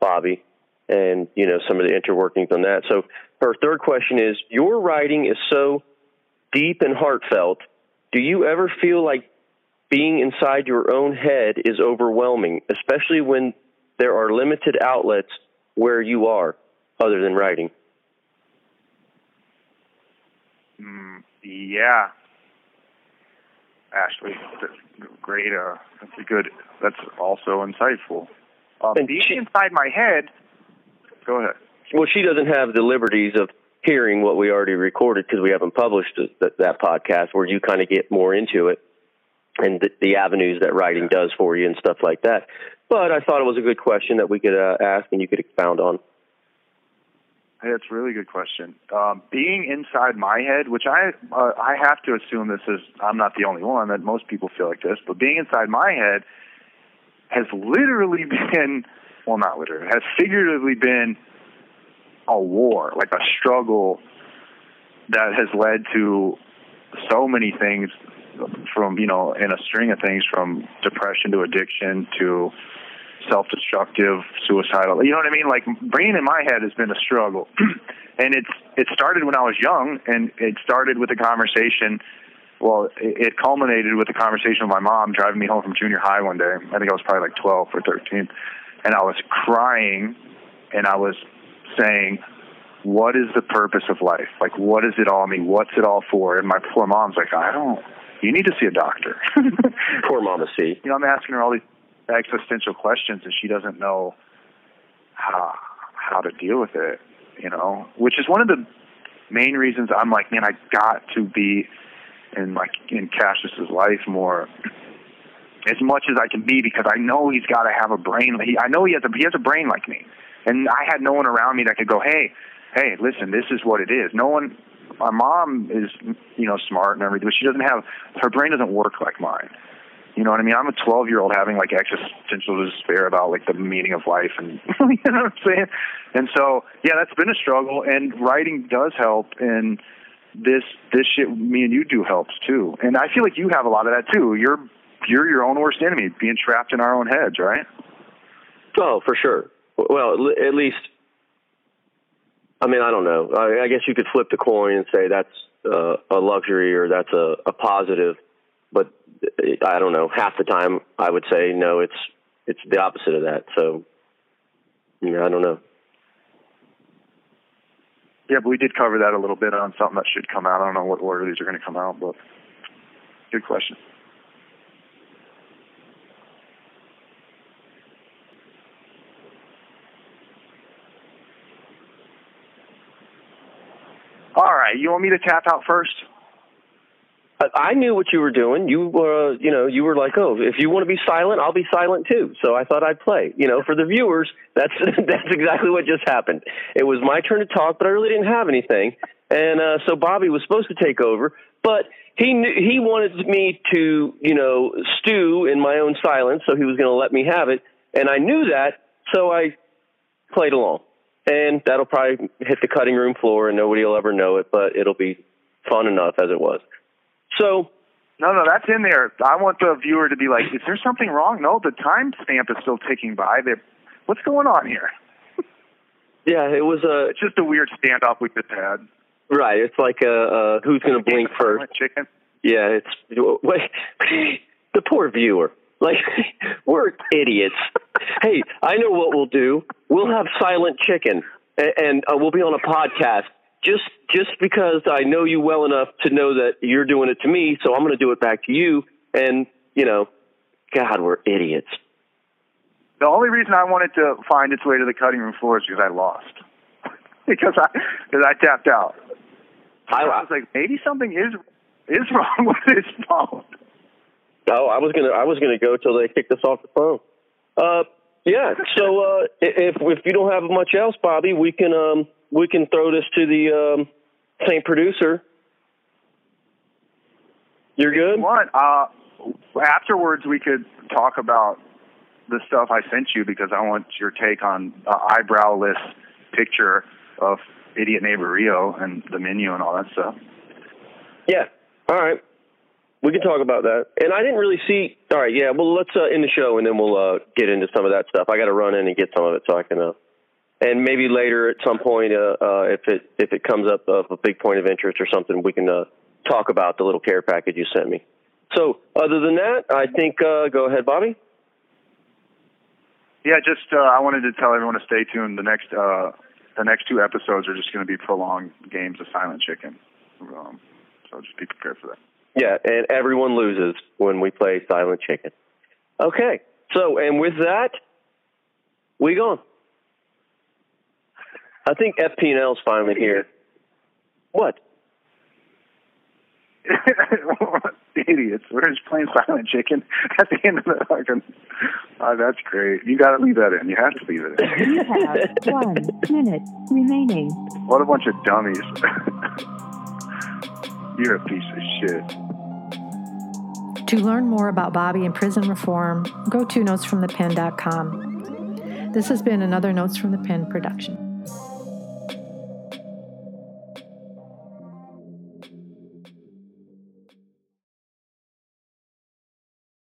Speaker 2: Bobby and, you know, some of the interworkings on that. So her third question is Your writing is so deep and heartfelt. Do you ever feel like being inside your own head is overwhelming, especially when there are limited outlets where you are other than writing?
Speaker 1: Mm, yeah, Ashley. Great. Uh, that's a good. That's also insightful. Um, being she, inside my head. Go ahead.
Speaker 2: Well, she doesn't have the liberties of hearing what we already recorded because we haven't published that, that podcast where you kind of get more into it and the, the avenues that writing does for you and stuff like that. But I thought it was a good question that we could uh, ask and you could expound on.
Speaker 1: Hey, that's a really good question. Um, being inside my head, which I uh, I have to assume this is I'm not the only one that most people feel like this, but being inside my head has literally <laughs> been well, not literally, has figuratively been a war, like a struggle that has led to so many things from you know in a string of things from depression to addiction to self-destructive, suicidal. You know what I mean? Like brain in my head has been a struggle, <clears throat> and it's it started when I was young, and it started with a conversation. Well, it, culminated with a conversation with my mom driving me home from junior high one day. I think I was probably like 12 or 13, and I was crying, and I was saying, "What is the purpose of life? Like, what does it all mean? What's it all for?" And my poor mom's like, "I don't." You need to see a doctor. <laughs>
Speaker 2: poor mama C.
Speaker 1: You know, I'm asking her all these existential questions and she doesn't know how how to deal with it you know which is one of the main reasons i'm like man i got to be in like in cassius's life more as much as i can be because i know he's got to have a brain he, i know he has a he has a brain like me and i had no one around me that could go hey hey listen this is what it is no one my mom is you know smart and everything but she doesn't have her brain doesn't work like mine you know what I mean? I'm a 12 year old having like existential despair about like the meaning of life, and <laughs> you know what I'm saying. And so, yeah, that's been a struggle, and writing does help, and this this shit me and you do helps too. And I feel like you have a lot of that too. You're you're your own worst enemy, being trapped in our own heads, right?
Speaker 2: Oh, for sure. Well, at least, I mean, I don't know. I, I guess you could flip the coin and say that's uh, a luxury or that's a, a positive, but I don't know. Half the time, I would say no. It's it's the opposite of that. So, yeah, I don't know.
Speaker 1: Yeah, but we did cover that a little bit on something that should come out. I don't know what order these are going to come out, but good question. All right, you want me to tap out first?
Speaker 2: I, knew what you were doing. You were, uh, you know, you were like, oh, if you want to be silent, I'll be silent too. So I thought I'd play. You know, for the viewers, that's <laughs> that's exactly what just happened. It was my turn to talk, but I really didn't have anything, and uh, so Bobby was supposed to take over, but he knew, he wanted me to, you know, stew in my own silence, so he was going to let me have it, and I knew that, so I played along. And that'll probably hit the cutting room floor, and nobody will ever know it, but it'll be fun enough as it was. So
Speaker 1: No, no, that's in there. I want the viewer to be like, is there something wrong? No, the time stamp is still ticking by. They're, what's going on here? <laughs>
Speaker 2: yeah, it was a
Speaker 1: It's just a weird standoff we just had.
Speaker 2: right. It's like a, uh who's going to blink first.
Speaker 1: Chicken.
Speaker 2: Yeah, it's <laughs> wait, the poor viewer. Like <laughs> we're idiots. hey, I know what we'll do. We'll have silent chicken, and, and uh, we'll be on a podcast. Just just because I know you well enough to know that you're doing it to me, so I'm going to do it back to you. And you know, God, we're idiots.
Speaker 1: The only reason I wanted to find its way to the cutting room floor is <laughs> because I lost. because I because I tapped out.
Speaker 2: I,
Speaker 1: I was like, maybe something is is <laughs> wrong with his phone.
Speaker 2: Oh, I was gonna I was gonna go till they kicked us off the phone. Uh, yeah. So uh, if if you don't have much else, Bobby, we can um we can throw this to the um, Saint producer. You're good.
Speaker 1: One, uh, afterwards we could talk about the stuff I sent you because I want your take on uh, eyebrowless picture of idiot neighbor Rio and the menu and all that stuff.
Speaker 2: Yeah. All right. We can talk about that. And I didn't really see. All right. Yeah. Well, let's uh, end the show and then we'll uh, get into some of that stuff. I got to run in and get some of it so I can. Uh, and maybe later at some point, uh, uh, if it if it comes up of a big point of interest or something, we can uh, talk about the little care package you sent me. So, other than that, I think uh, go ahead, Bobby.
Speaker 1: Yeah, just uh, I wanted to tell everyone to stay tuned. The next uh, the next two episodes are just going to be prolonged games of Silent Chicken. Um, so just be prepared for that.
Speaker 2: Yeah, and everyone loses when we play Silent Chicken. Okay, so and with that, we gone. I think FP&L's finally here. What? <laughs>
Speaker 1: Idiots. We're just playing Silent Chicken <laughs> at the end of the fucking. Oh, that's great. You got to leave that in. You have to leave it in. <laughs>
Speaker 3: You have one minute remaining.
Speaker 1: What a bunch of dummies. You're a piece of shit.
Speaker 4: To learn more about Bobby and prison reform, go to notesfromthepen.com. This has been another Notes from the Pen production.